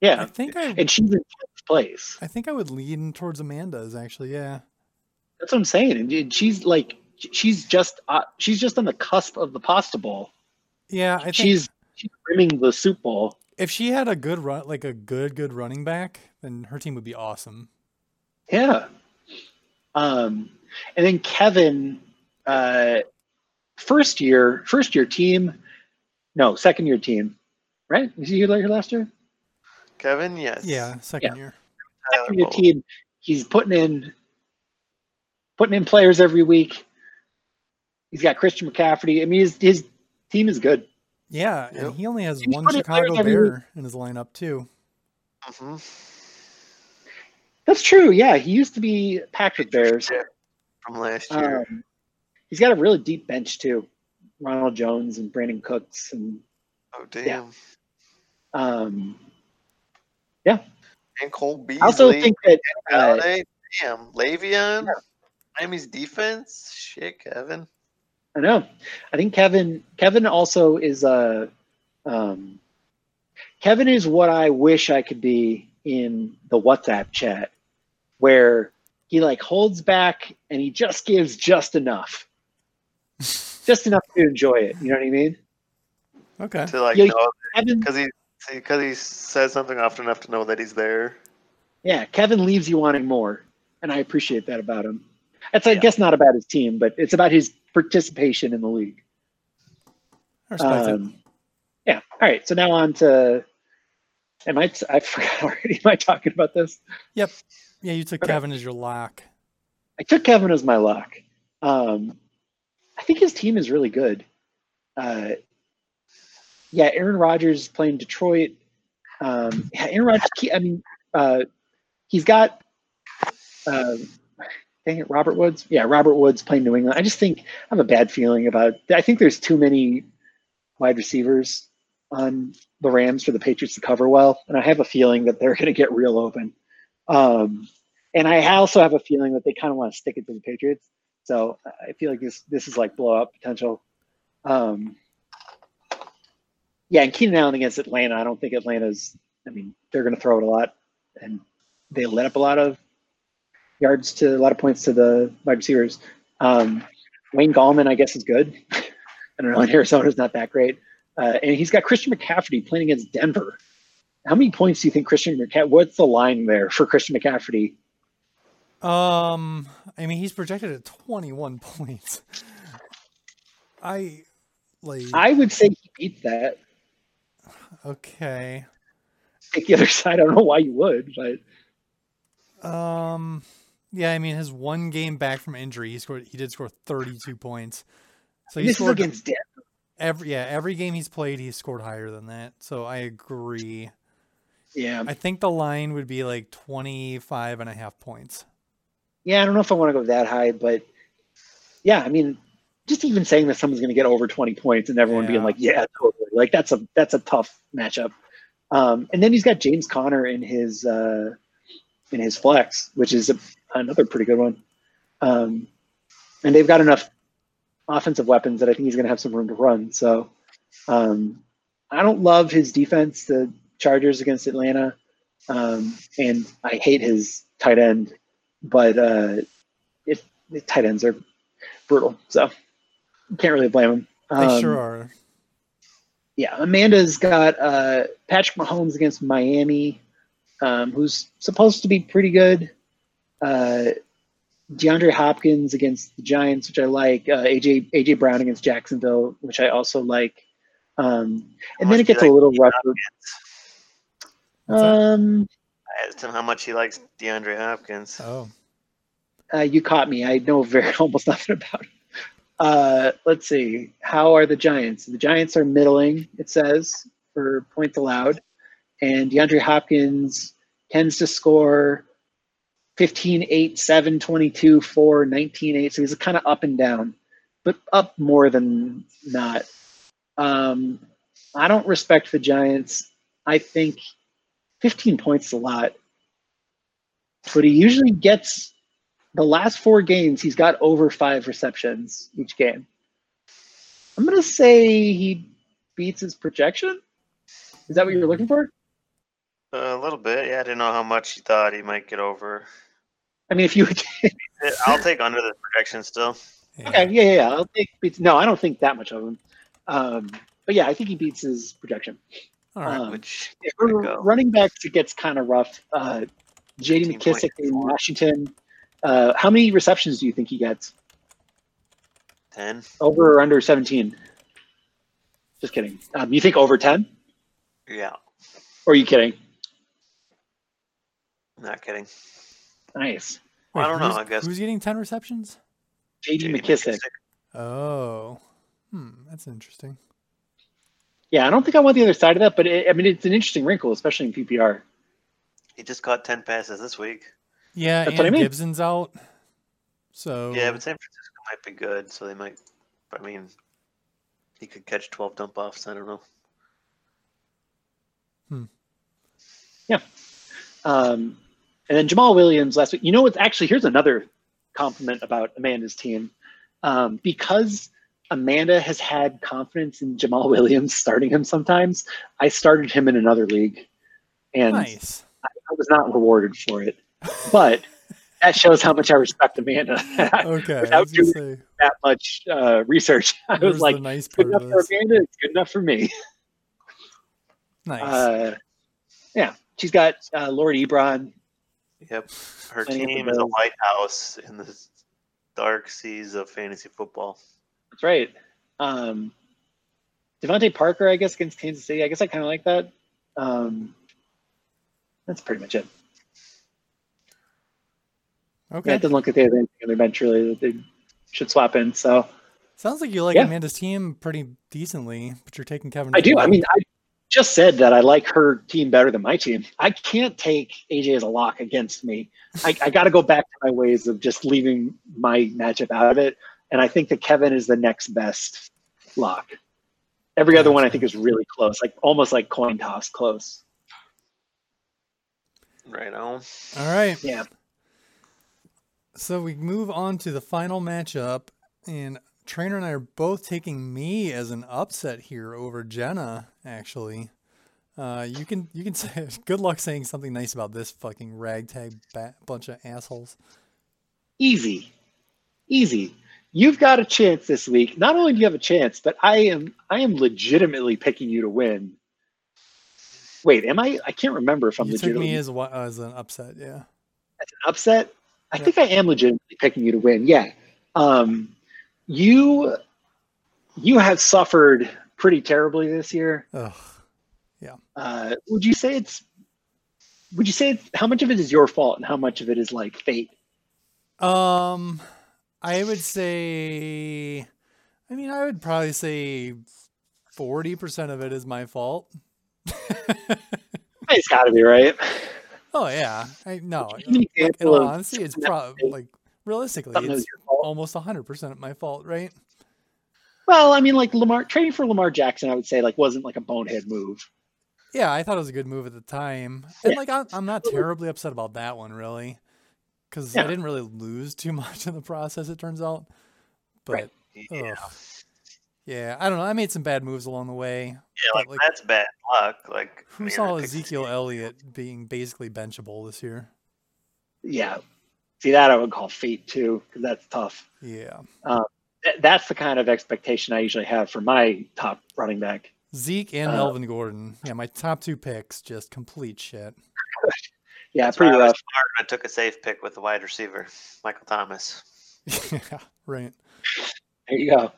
Speaker 3: Yeah, I
Speaker 2: think I,
Speaker 3: And she's in 10th place.
Speaker 2: I think I would lean towards Amanda's. Actually, yeah.
Speaker 3: That's what I'm saying. And- And she's like she's just uh, she's just on the cusp of the pasta bowl.
Speaker 2: Yeah, I think
Speaker 3: She's she's rimming the soup bowl.
Speaker 2: if she had a good run, like a good good running back, then her team would be awesome.
Speaker 3: Yeah. Um, and then Kevin, uh, first year, first year team, no, second year team, right? Was he here here last year?
Speaker 4: Kevin, yes.
Speaker 2: Yeah, second year.
Speaker 4: Tyler
Speaker 3: Second year
Speaker 4: Boyd.
Speaker 3: team. He's putting in, putting in players every week. He's got Christian McCaffrey. I mean, his his team is good.
Speaker 2: Yeah, and he only has
Speaker 3: He's
Speaker 2: one Chicago
Speaker 3: every
Speaker 2: Bear in his lineup too.
Speaker 4: Mhm.
Speaker 3: That's true. Yeah, he used to be packed with Bears.
Speaker 4: From last year.
Speaker 3: Um, he's got a really deep bench too. Ronald Jones and Brandin Cooks and
Speaker 4: oh damn.
Speaker 3: yeah. um,
Speaker 4: And Cole Beasley.
Speaker 3: I also think that uh.
Speaker 4: Damn. Le'Veon. Miami's defense. Shit, Kevin.
Speaker 3: I know. I think Kevin Kevin also is a. um Kevin is what I wish I could be in the WhatsApp chat where he like holds back and he just gives just enough. Just enough to enjoy it. You know what I mean?
Speaker 2: Okay.
Speaker 4: To like
Speaker 3: Yeah,
Speaker 4: know
Speaker 3: Kevin
Speaker 4: because he because he says something often enough to know that he's there.
Speaker 3: yeah, Kevin leaves you wanting more. And I appreciate that about him. That's I
Speaker 4: Yeah.
Speaker 3: guess not about his team, but it's about his participation in the league.
Speaker 2: I respect it.
Speaker 3: Um, yeah. All right. So now on to. Am I? I forgot already. Am I talking about this? Yep.
Speaker 2: Yeah, you took
Speaker 3: okay.
Speaker 2: Kevin as your lock.
Speaker 3: I took Kevin as my lock. Um, I think his team is really good. Uh, yeah, Aaron Rodgers playing Detroit. Um, yeah, Aaron Rodgers. I mean, uh, he's got. Uh, dang it, Robert Woods. Yeah, Robert Woods playing New England. I just think I have a bad feeling about. I think there's too many wide receivers on the Rams for the Patriots to cover well, and I have a feeling that they're going to get real open. Um, and I also have a feeling that they kind of want to stick it to the Patriots. So I feel like this this is like blowout potential. Um, yeah, and Keenan Allen against Atlanta. I don't think Atlanta's. I mean, they're going to throw it a lot, and they let up a lot of yards to a lot of points to the wide receivers. Um, Wayne Gallman, I guess, is good. I don't know. And Arizona's not that great, uh, and he's got Christian McCaffrey playing against Denver. How many points do you think Christian McCaffrey? What's the line there for Christian McCaffrey?
Speaker 2: Um, I mean, he's projected at 21 points. I like
Speaker 3: I would say he beats that.
Speaker 2: okay.
Speaker 3: Take the other side. I don't know why you would, but
Speaker 2: Um, yeah, I mean, his one game back from injury, he scored. He did score 32 points. So he
Speaker 3: this is
Speaker 2: scored
Speaker 3: against Denver.
Speaker 2: every yeah every game he's played. He's scored higher than that. So I agree.
Speaker 3: Yeah,
Speaker 2: I think the line would be like 25 and a half points.
Speaker 3: Yeah. I don't know if I want to go that high, but yeah, I mean, just even saying that someone's going to get over twenty points and everyone being like, "Yeah, totally," like that's a that's a tough matchup. Um, and then he's got James Conner in his uh, in his flex, which is a, another pretty good one. Um, and they've got enough offensive weapons that I think he's going to have some room to run. So um, I don't love his defense, the Chargers against Atlanta, um, and I hate his tight end, but uh, it, the tight ends are brutal, so can't really blame him.
Speaker 2: They
Speaker 3: Um,
Speaker 2: sure are.
Speaker 3: yeah, Amanda's got uh, Patrick Mahomes against Miami, um, who's supposed to be pretty good. Uh, DeAndre Hopkins against the Giants, which I like. Uh, AJ AJ Brown against Jacksonville, which I also like. Um, and then it
Speaker 4: do you
Speaker 3: gets a little
Speaker 4: D.
Speaker 3: rougher. Um,
Speaker 4: I asked him how much he likes DeAndre Hopkins.
Speaker 2: Oh,
Speaker 3: uh, you caught me. I know very almost nothing about it. Uh, let's see. How are the Giants? The Giants are middling, it says, for points allowed. And DeAndre Hopkins tends to score 15, 8, 7, 22, 4, 19, 8. So he's kind of up and down, but up more than not. Um, I don't respect the Giants. I think 15 points is a lot. But he usually gets the last four games, he's got over five receptions each game. I'm going to say he beats his projection. Is that what you're looking for?
Speaker 4: a little bit, yeah. I didn't know how much he thought he might get over.
Speaker 3: I mean, if you would.
Speaker 4: I'll take under the projection still.
Speaker 2: yeah.
Speaker 3: okay, yeah, yeah, yeah, I'll take beats. No, I don't think that much of him. Um, but yeah, I think he beats his projection.
Speaker 2: All right.
Speaker 3: Um,
Speaker 4: Which
Speaker 3: Yeah,
Speaker 4: Way to
Speaker 3: running backs, it gets kind of rough. Uh, J.D. McKissic in Washington. Uh, how many receptions do you think he gets?
Speaker 4: ten.
Speaker 3: Over or under 17? Just kidding. Um, you think over 10?
Speaker 4: Yeah,
Speaker 3: Or are you kidding?
Speaker 4: not kidding.
Speaker 3: Nice.
Speaker 4: I don't know, I guess.
Speaker 2: Who's getting 10 receptions?
Speaker 3: J.D.
Speaker 4: JD
Speaker 3: McKissic.
Speaker 2: Oh. Hmm, that's interesting.
Speaker 3: Yeah, I don't think I want the other side of that, but it, I mean, it's an interesting wrinkle, especially in PPR.
Speaker 4: He just caught ten passes this week.
Speaker 2: Yeah,
Speaker 3: That's what
Speaker 2: and
Speaker 3: I mean.
Speaker 2: Gibson's out. So
Speaker 4: Yeah, but San Francisco might be good, so they might. I mean, he could catch twelve dump offs. I don't know. Hmm. Yeah.
Speaker 3: Um, and then Jamaal Williams last week. You know what's actually here's another compliment about Amanda's team. Um, because Amanda has had confidence in Jamaal Williams starting him sometimes, I started him in another league. And
Speaker 2: nice.
Speaker 3: I was not rewarded for it. But that shows how much I respect Amanda.
Speaker 2: Okay.
Speaker 3: Without
Speaker 2: was
Speaker 3: doing
Speaker 2: say,
Speaker 3: that much uh, research. I was like,
Speaker 2: nice
Speaker 3: good enough for? Amanda, it's good enough for me.
Speaker 2: Nice.
Speaker 3: Uh, yeah, she's got uh, Lord Ebron.
Speaker 4: Yep, her team is a
Speaker 3: those.
Speaker 4: lighthouse in the dark seas of fantasy football.
Speaker 3: That's right. Um, DeVante Parker, I guess, against Kansas City. I guess I kind of like that. Um, that's pretty much it. Yeah,
Speaker 2: okay.
Speaker 3: it doesn't look like they have anything on their bench really that they should swap in. So
Speaker 2: Sounds like you like
Speaker 3: Yeah.
Speaker 2: Amanda's team pretty decently, but you're taking Kevin.
Speaker 3: I do. I mean, I just said that I like her team better than my team. I can't take AJ as a lock against me. I, I got to go back to my ways of just leaving my matchup out of it. And I think that Kevin is the next best lock. Every other one I think is really close, like almost like coin toss close.
Speaker 4: Right on.
Speaker 2: All right.
Speaker 3: Yeah.
Speaker 2: So we move on to the final matchup, and Trainer and I are both taking me as an upset here over Jenna. Actually, uh, you can you can say good luck saying something nice about this fucking ragtag ba- bunch of assholes.
Speaker 3: Easy. Easy. You've got a chance this week. Not only do you have a chance, but I am I am legitimately picking you to win. Wait, am I? I can't remember if I'm
Speaker 2: you took
Speaker 3: legitimately
Speaker 2: me as as an upset, yeah.
Speaker 3: as an upset. I
Speaker 2: Yeah.
Speaker 3: think I am legitimately picking you to win. Yeah. Um, you you have suffered pretty terribly this year.
Speaker 2: Ugh. Yeah.
Speaker 3: Uh, would you say it's would you say it's, how much of it is your fault and how much of it is like fate?
Speaker 2: Um, I would say, I mean, I would probably say forty percent of it is my fault.
Speaker 3: It's got to be right.
Speaker 2: Oh yeah, I no.
Speaker 3: Give me an
Speaker 2: Like, in all honesty, it's probably like realistically,
Speaker 3: Something that was
Speaker 2: it's almost hundred percent my fault, right?
Speaker 3: Well, I mean, like Lamar trading for Lamar Jackson, I would say like wasn't like a bonehead move.
Speaker 2: Yeah, I thought it was a good move at the time, and
Speaker 3: Yeah.
Speaker 2: like I'm, I'm not terribly upset about that one really, because I didn't really lose too much in the process. It turns out, but
Speaker 3: Right.
Speaker 4: Yeah,
Speaker 2: yeah, I don't know. I made some bad moves along the way.
Speaker 4: yeah like,
Speaker 2: like-
Speaker 4: that's bad luck. Like
Speaker 2: Who saw Ezekiel Elliott being basically benchable this year?
Speaker 3: Yeah. See that I would call fate too, because that's tough.
Speaker 2: Yeah,
Speaker 3: Th- That's the kind of expectation I usually have for my top running back.
Speaker 2: Zeke and
Speaker 3: Uh,
Speaker 2: Melvin Gordon. Yeah, my top two picks just complete shit.
Speaker 3: Yeah,
Speaker 4: That's why
Speaker 3: pretty
Speaker 4: I
Speaker 3: rough.
Speaker 4: smart and I took a safe pick with the wide receiver, Michael Thomas.
Speaker 2: yeah, right.
Speaker 3: There you go.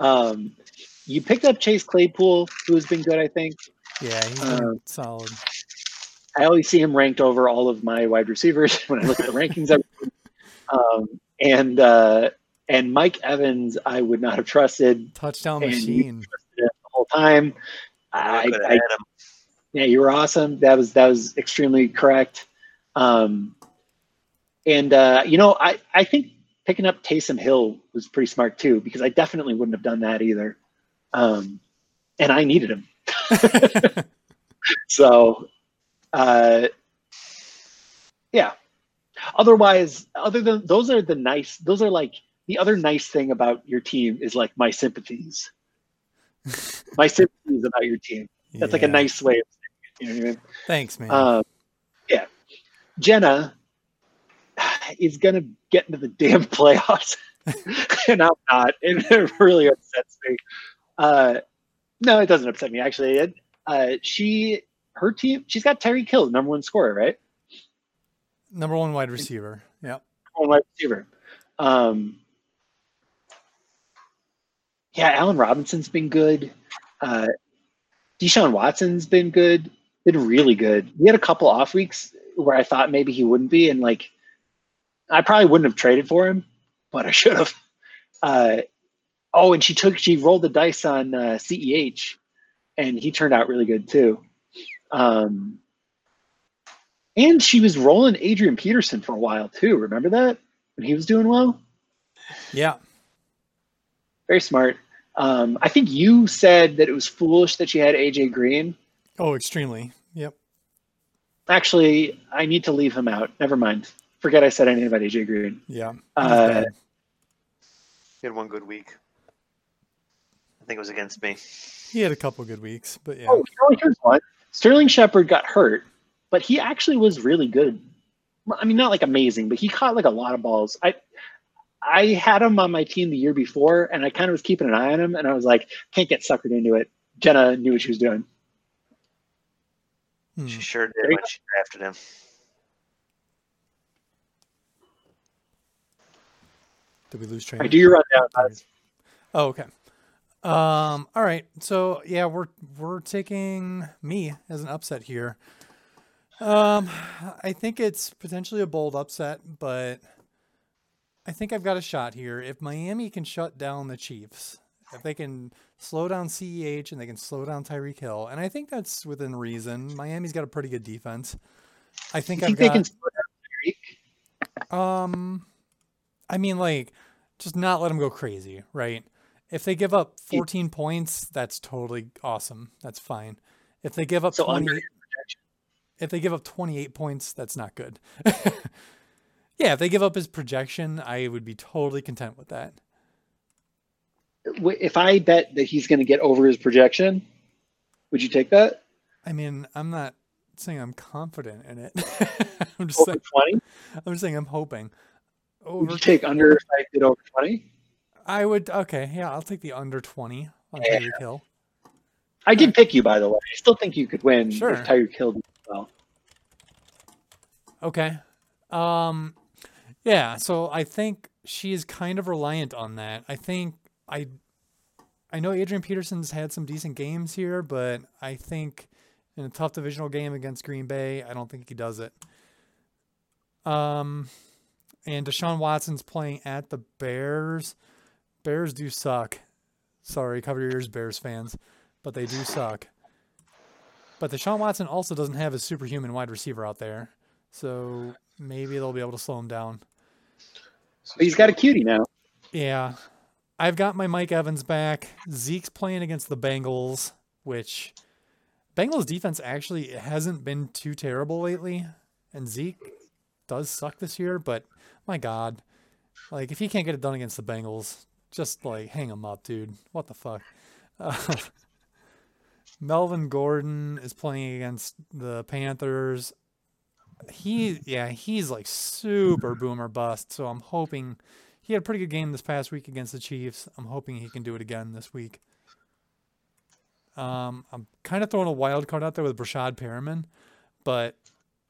Speaker 3: Um, you picked up Chase Claypool, who's been good, I think.
Speaker 2: Yeah, he's been
Speaker 3: Um,
Speaker 2: solid.
Speaker 3: I always see him ranked over all of my wide receivers when I look at the rankings. Um, and uh, and Mike Evans, I would not have trusted
Speaker 2: Touchdown
Speaker 3: and
Speaker 2: machine.
Speaker 3: the whole time.
Speaker 4: I,
Speaker 3: I, I
Speaker 4: had him.
Speaker 3: Yeah, you were awesome. That was that was extremely correct. Um, and uh, you know, I I think picking up Taysom Hill was pretty smart too because I definitely wouldn't have done that either. Um, and I needed him. So, uh, yeah. Otherwise, other than those are the nice. Those are like the other nice thing about your team is like my sympathies. my sympathies about your team. That's like a nice way of. You know what I mean?
Speaker 2: Thanks, man.
Speaker 3: Um, yeah. Jenna is gonna get into the damn playoffs, and I'm not, and it really upsets me. Uh, no, it doesn't upset me actually. It, uh, she, her team, she's got Tyreek Hill, number one scorer, right?
Speaker 2: Number one wide receiver. Yep.
Speaker 3: One wide receiver. Um, yeah, Allen Robinson's been good. Uh, Deshaun Watson's been good. Been really good. We had a couple off weeks where I thought maybe he wouldn't be, and like, I probably wouldn't have traded for him, but I should have. Uh, oh, and she took she rolled the dice on uh, CEH, and he turned out really good too. Um, and she was rolling Adrian Peterson for a while too. Remember that when he was doing well?
Speaker 2: Yeah.
Speaker 3: Very smart. Um, I think you said that it was foolish that she had AJ Green.
Speaker 2: Oh, extremely. Yep.
Speaker 3: Actually, I need to leave him out. Never mind. Forget I said anything about AJ Green.
Speaker 2: Yeah.
Speaker 3: Uh.
Speaker 4: He had one good week. I think it was against me.
Speaker 2: He had a couple good weeks, but yeah.
Speaker 3: Oh, you know, here's one. Sterling Shepard got hurt, but he actually was really good. I mean, not like amazing, but he caught like a lot of balls. I I had him on my team the year before, and I kind of was keeping an eye on him, and I was like, can't get suckered into it. Jenna knew what she was doing.
Speaker 2: Hmm.
Speaker 4: She sure did
Speaker 3: There
Speaker 4: when she drafted him.
Speaker 2: Did we lose
Speaker 3: training?
Speaker 2: I
Speaker 3: do your rundown. guys.
Speaker 2: Oh, okay. Um, all right. So yeah, we're we're taking me as an upset here. Um, I think it's potentially a bold upset, but I think I've got a shot here. If Miami can shut down the Chiefs, if they can slow down CEH and they can slow down Tyreek Hill, and I think that's within reason. Miami's got a pretty good defense. I think,
Speaker 3: think
Speaker 2: I've
Speaker 3: they
Speaker 2: got.
Speaker 3: can slow down Tyreek?
Speaker 2: Um, I mean, like, just not let them go crazy, right? If they give up 14 points, that's totally awesome. That's fine. If they give up
Speaker 3: So
Speaker 2: 20, if they give up 28 points, that's not good. yeah, if they give up his projection, I would be totally content with that.
Speaker 3: If I bet that he's going to get over his projection, would you take that?
Speaker 2: I mean, I'm not saying I'm confident in it. I'm just
Speaker 3: Over
Speaker 2: saying,
Speaker 3: 20?
Speaker 2: I'm just saying I'm hoping.
Speaker 3: Would you take under if I did over 20?
Speaker 2: I would. Okay, yeah, I'll take the under 20 on
Speaker 3: Yeah.
Speaker 2: Tyreek Hill.
Speaker 3: I did pick you, by the way. I still think you could win
Speaker 2: Sure.
Speaker 3: if Tyreek Hill did well.
Speaker 2: Okay. Um yeah, so I think she is kind of reliant on that. I think I I know Adrian Peterson's had some decent games here, but I think in a tough divisional game against Green Bay, I don't think he does it. Um and Deshaun Watson's playing at the Bears. Bears do suck. Sorry, cover your ears, Bears fans, but they do suck. But Deshaun Watson also doesn't have a superhuman wide receiver out there. So maybe they'll be able to slow him down.
Speaker 3: He's got a cutie now.
Speaker 2: Yeah. I've got my Mike Evans back. Zeke's playing against the Bengals, which Bengals defense actually hasn't been too terrible lately. And Zeke does suck this year, but my God. Like if he can't get it done against the Bengals, just like hang him up, dude. What the fuck? Melvin Gordon is playing against the Panthers. He, yeah, he's like super boomer bust. So I'm hoping he had a pretty good game this past week against the Chiefs. I'm hoping he can do it again this week. Um, I'm kind of throwing a wild card out there with Breshad Perriman, but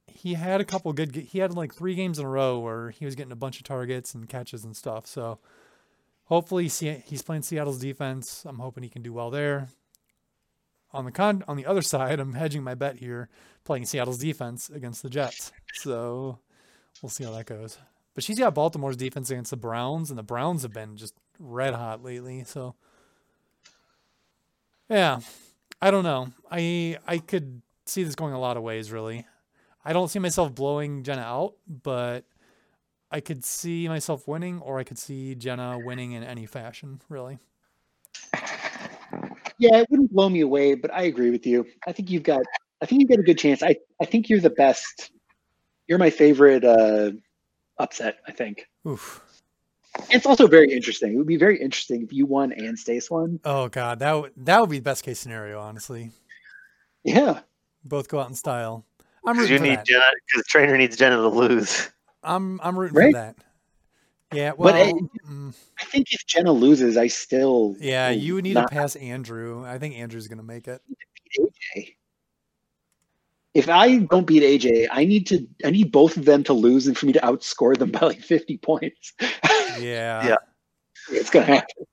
Speaker 2: he had a couple good. He had like three games in a row where he was getting a bunch of targets and catches and stuff. So hopefully he's playing Seattle's defense. I'm hoping he can do well there. On the con on the other side, I'm hedging my bet here, playing Seattle's defense against the Jets. So we'll see how that goes. But she's got Baltimore's defense against the Browns, and the Browns have been just red hot lately. So yeah, I don't know. I I could see this going a lot of ways, really. I don't see myself blowing Jenna out, but I could see myself winning, or I could see Jenna winning in any fashion, really.
Speaker 3: Yeah, it wouldn't blow me away, but I agree with you. I think you've got I think you've got a good chance. I, I think you're the best. You're my favorite uh, upset, I think.
Speaker 2: Oof.
Speaker 3: It's also very interesting. It would be very interesting if you won and Stace won.
Speaker 2: Oh god, that would that would be the best case scenario, honestly.
Speaker 3: Yeah.
Speaker 2: Both go out in style. I'm
Speaker 4: rooting you
Speaker 2: for
Speaker 4: need
Speaker 2: that.
Speaker 4: Jenna because the trainer needs Jenna to lose.
Speaker 2: I'm I'm rooting
Speaker 3: right?
Speaker 2: for that. Yeah, well,
Speaker 3: but I,
Speaker 2: mm,
Speaker 3: I think if Jenna loses, I still
Speaker 2: yeah, you would need
Speaker 3: not
Speaker 2: to pass Andrew. I think Andrew's gonna make it.
Speaker 3: beat AJ. If I don't beat AJ, I need to I need both of them to lose and for me to outscore them by like 50 points.
Speaker 2: Yeah.
Speaker 4: Yeah.
Speaker 3: it's gonna happen.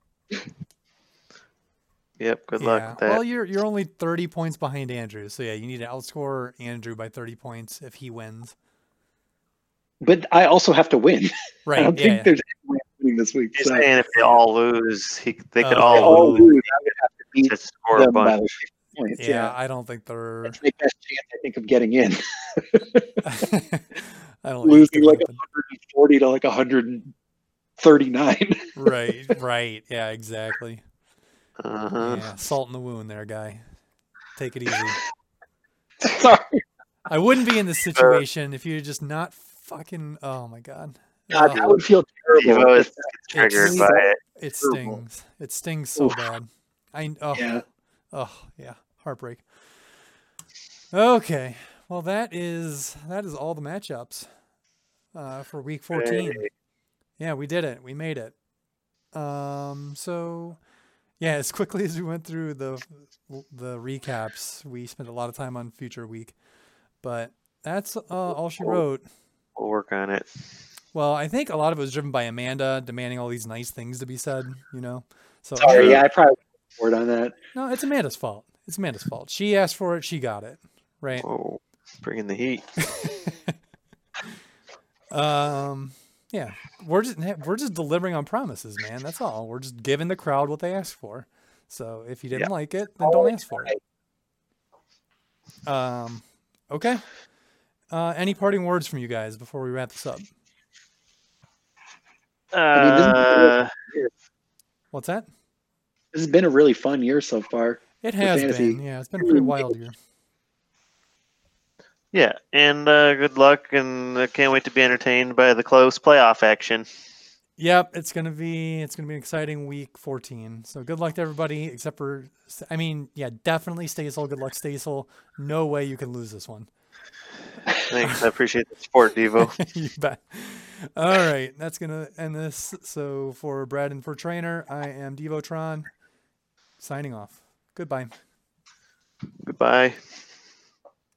Speaker 4: Yep. Good luck with that.
Speaker 2: Well, you're you're only 30 points behind Andrew, so yeah, you need to outscore Andrew by 30 points if he wins.
Speaker 3: But I also have to win.
Speaker 2: Right.
Speaker 3: I don't
Speaker 2: Yeah.
Speaker 3: think there's any winning this week.
Speaker 4: He's
Speaker 3: So
Speaker 4: saying if they all lose, he they could
Speaker 2: Oh.
Speaker 3: they
Speaker 4: all
Speaker 3: all
Speaker 4: lose
Speaker 3: lose. I would have to beat
Speaker 4: to score
Speaker 3: them by
Speaker 4: bunch.
Speaker 3: like 50 points.
Speaker 2: yeah,
Speaker 3: Yeah.
Speaker 2: I don't think they're.
Speaker 3: That's my best chance, I think, of getting in.
Speaker 2: I don't think it's
Speaker 3: Losing like
Speaker 2: happen.
Speaker 3: 140 to like 139.
Speaker 2: right. Right. Yeah. Exactly.
Speaker 4: Uh-huh.
Speaker 2: Yeah. Salt in the wound, there, guy. Take it easy.
Speaker 3: Sorry.
Speaker 2: I wouldn't be in this situation if you're just not fucking. Oh my god.
Speaker 3: God,
Speaker 2: Ugh,
Speaker 3: that would feel terrible.
Speaker 4: Evo
Speaker 3: if
Speaker 4: triggered
Speaker 2: It's-
Speaker 4: by it.
Speaker 2: it stings. It stings so
Speaker 3: Oof.
Speaker 2: bad. I oh
Speaker 3: Yeah.
Speaker 2: oh yeah heartbreak. Okay, well that is that is all the matchups uh, for week fourteen.
Speaker 4: Hey.
Speaker 2: Yeah, we did it. We made it. Um, so yeah, as quickly as we went through the the recaps, we spent a lot of time on future week, but that's uh, all she wrote.
Speaker 4: We'll work on it.
Speaker 2: Well, I think a lot of it was driven by Amanda demanding all these nice things to be said. You know, so
Speaker 3: Sorry, yeah, I probably word on that.
Speaker 2: no, it's Amanda's fault. It's Amanda's fault. She asked for it. She got it. Right.
Speaker 4: Whoa, bringing the heat.
Speaker 2: um. Yeah, we're just we're just delivering on promises, man. That's all. We're just giving the crowd what they asked for. So if you didn't
Speaker 4: Yeah.
Speaker 2: like it, then don't ask for it. Um. Okay. Uh, any parting words from you guys before we wrap this up?
Speaker 3: mean, this is-
Speaker 4: Uh,
Speaker 2: What's that?
Speaker 3: This has been a really fun year so far.
Speaker 2: It has been. Yeah, it's been a pretty wild year.
Speaker 4: yeah, and uh, good luck, and I can't wait to be entertained by the close playoff action.
Speaker 2: Yep, it's gonna be it's gonna be an exciting week 14. So good luck to everybody, except for I mean, yeah, definitely Stasel. Good luck, Stasel. No way you can lose this one.
Speaker 4: Thanks, I appreciate the support, Devo.
Speaker 2: you bet. All right, that's gonna end this. So for Brad and for Trainer, I am Devotron. Signing off. Goodbye.
Speaker 4: Goodbye.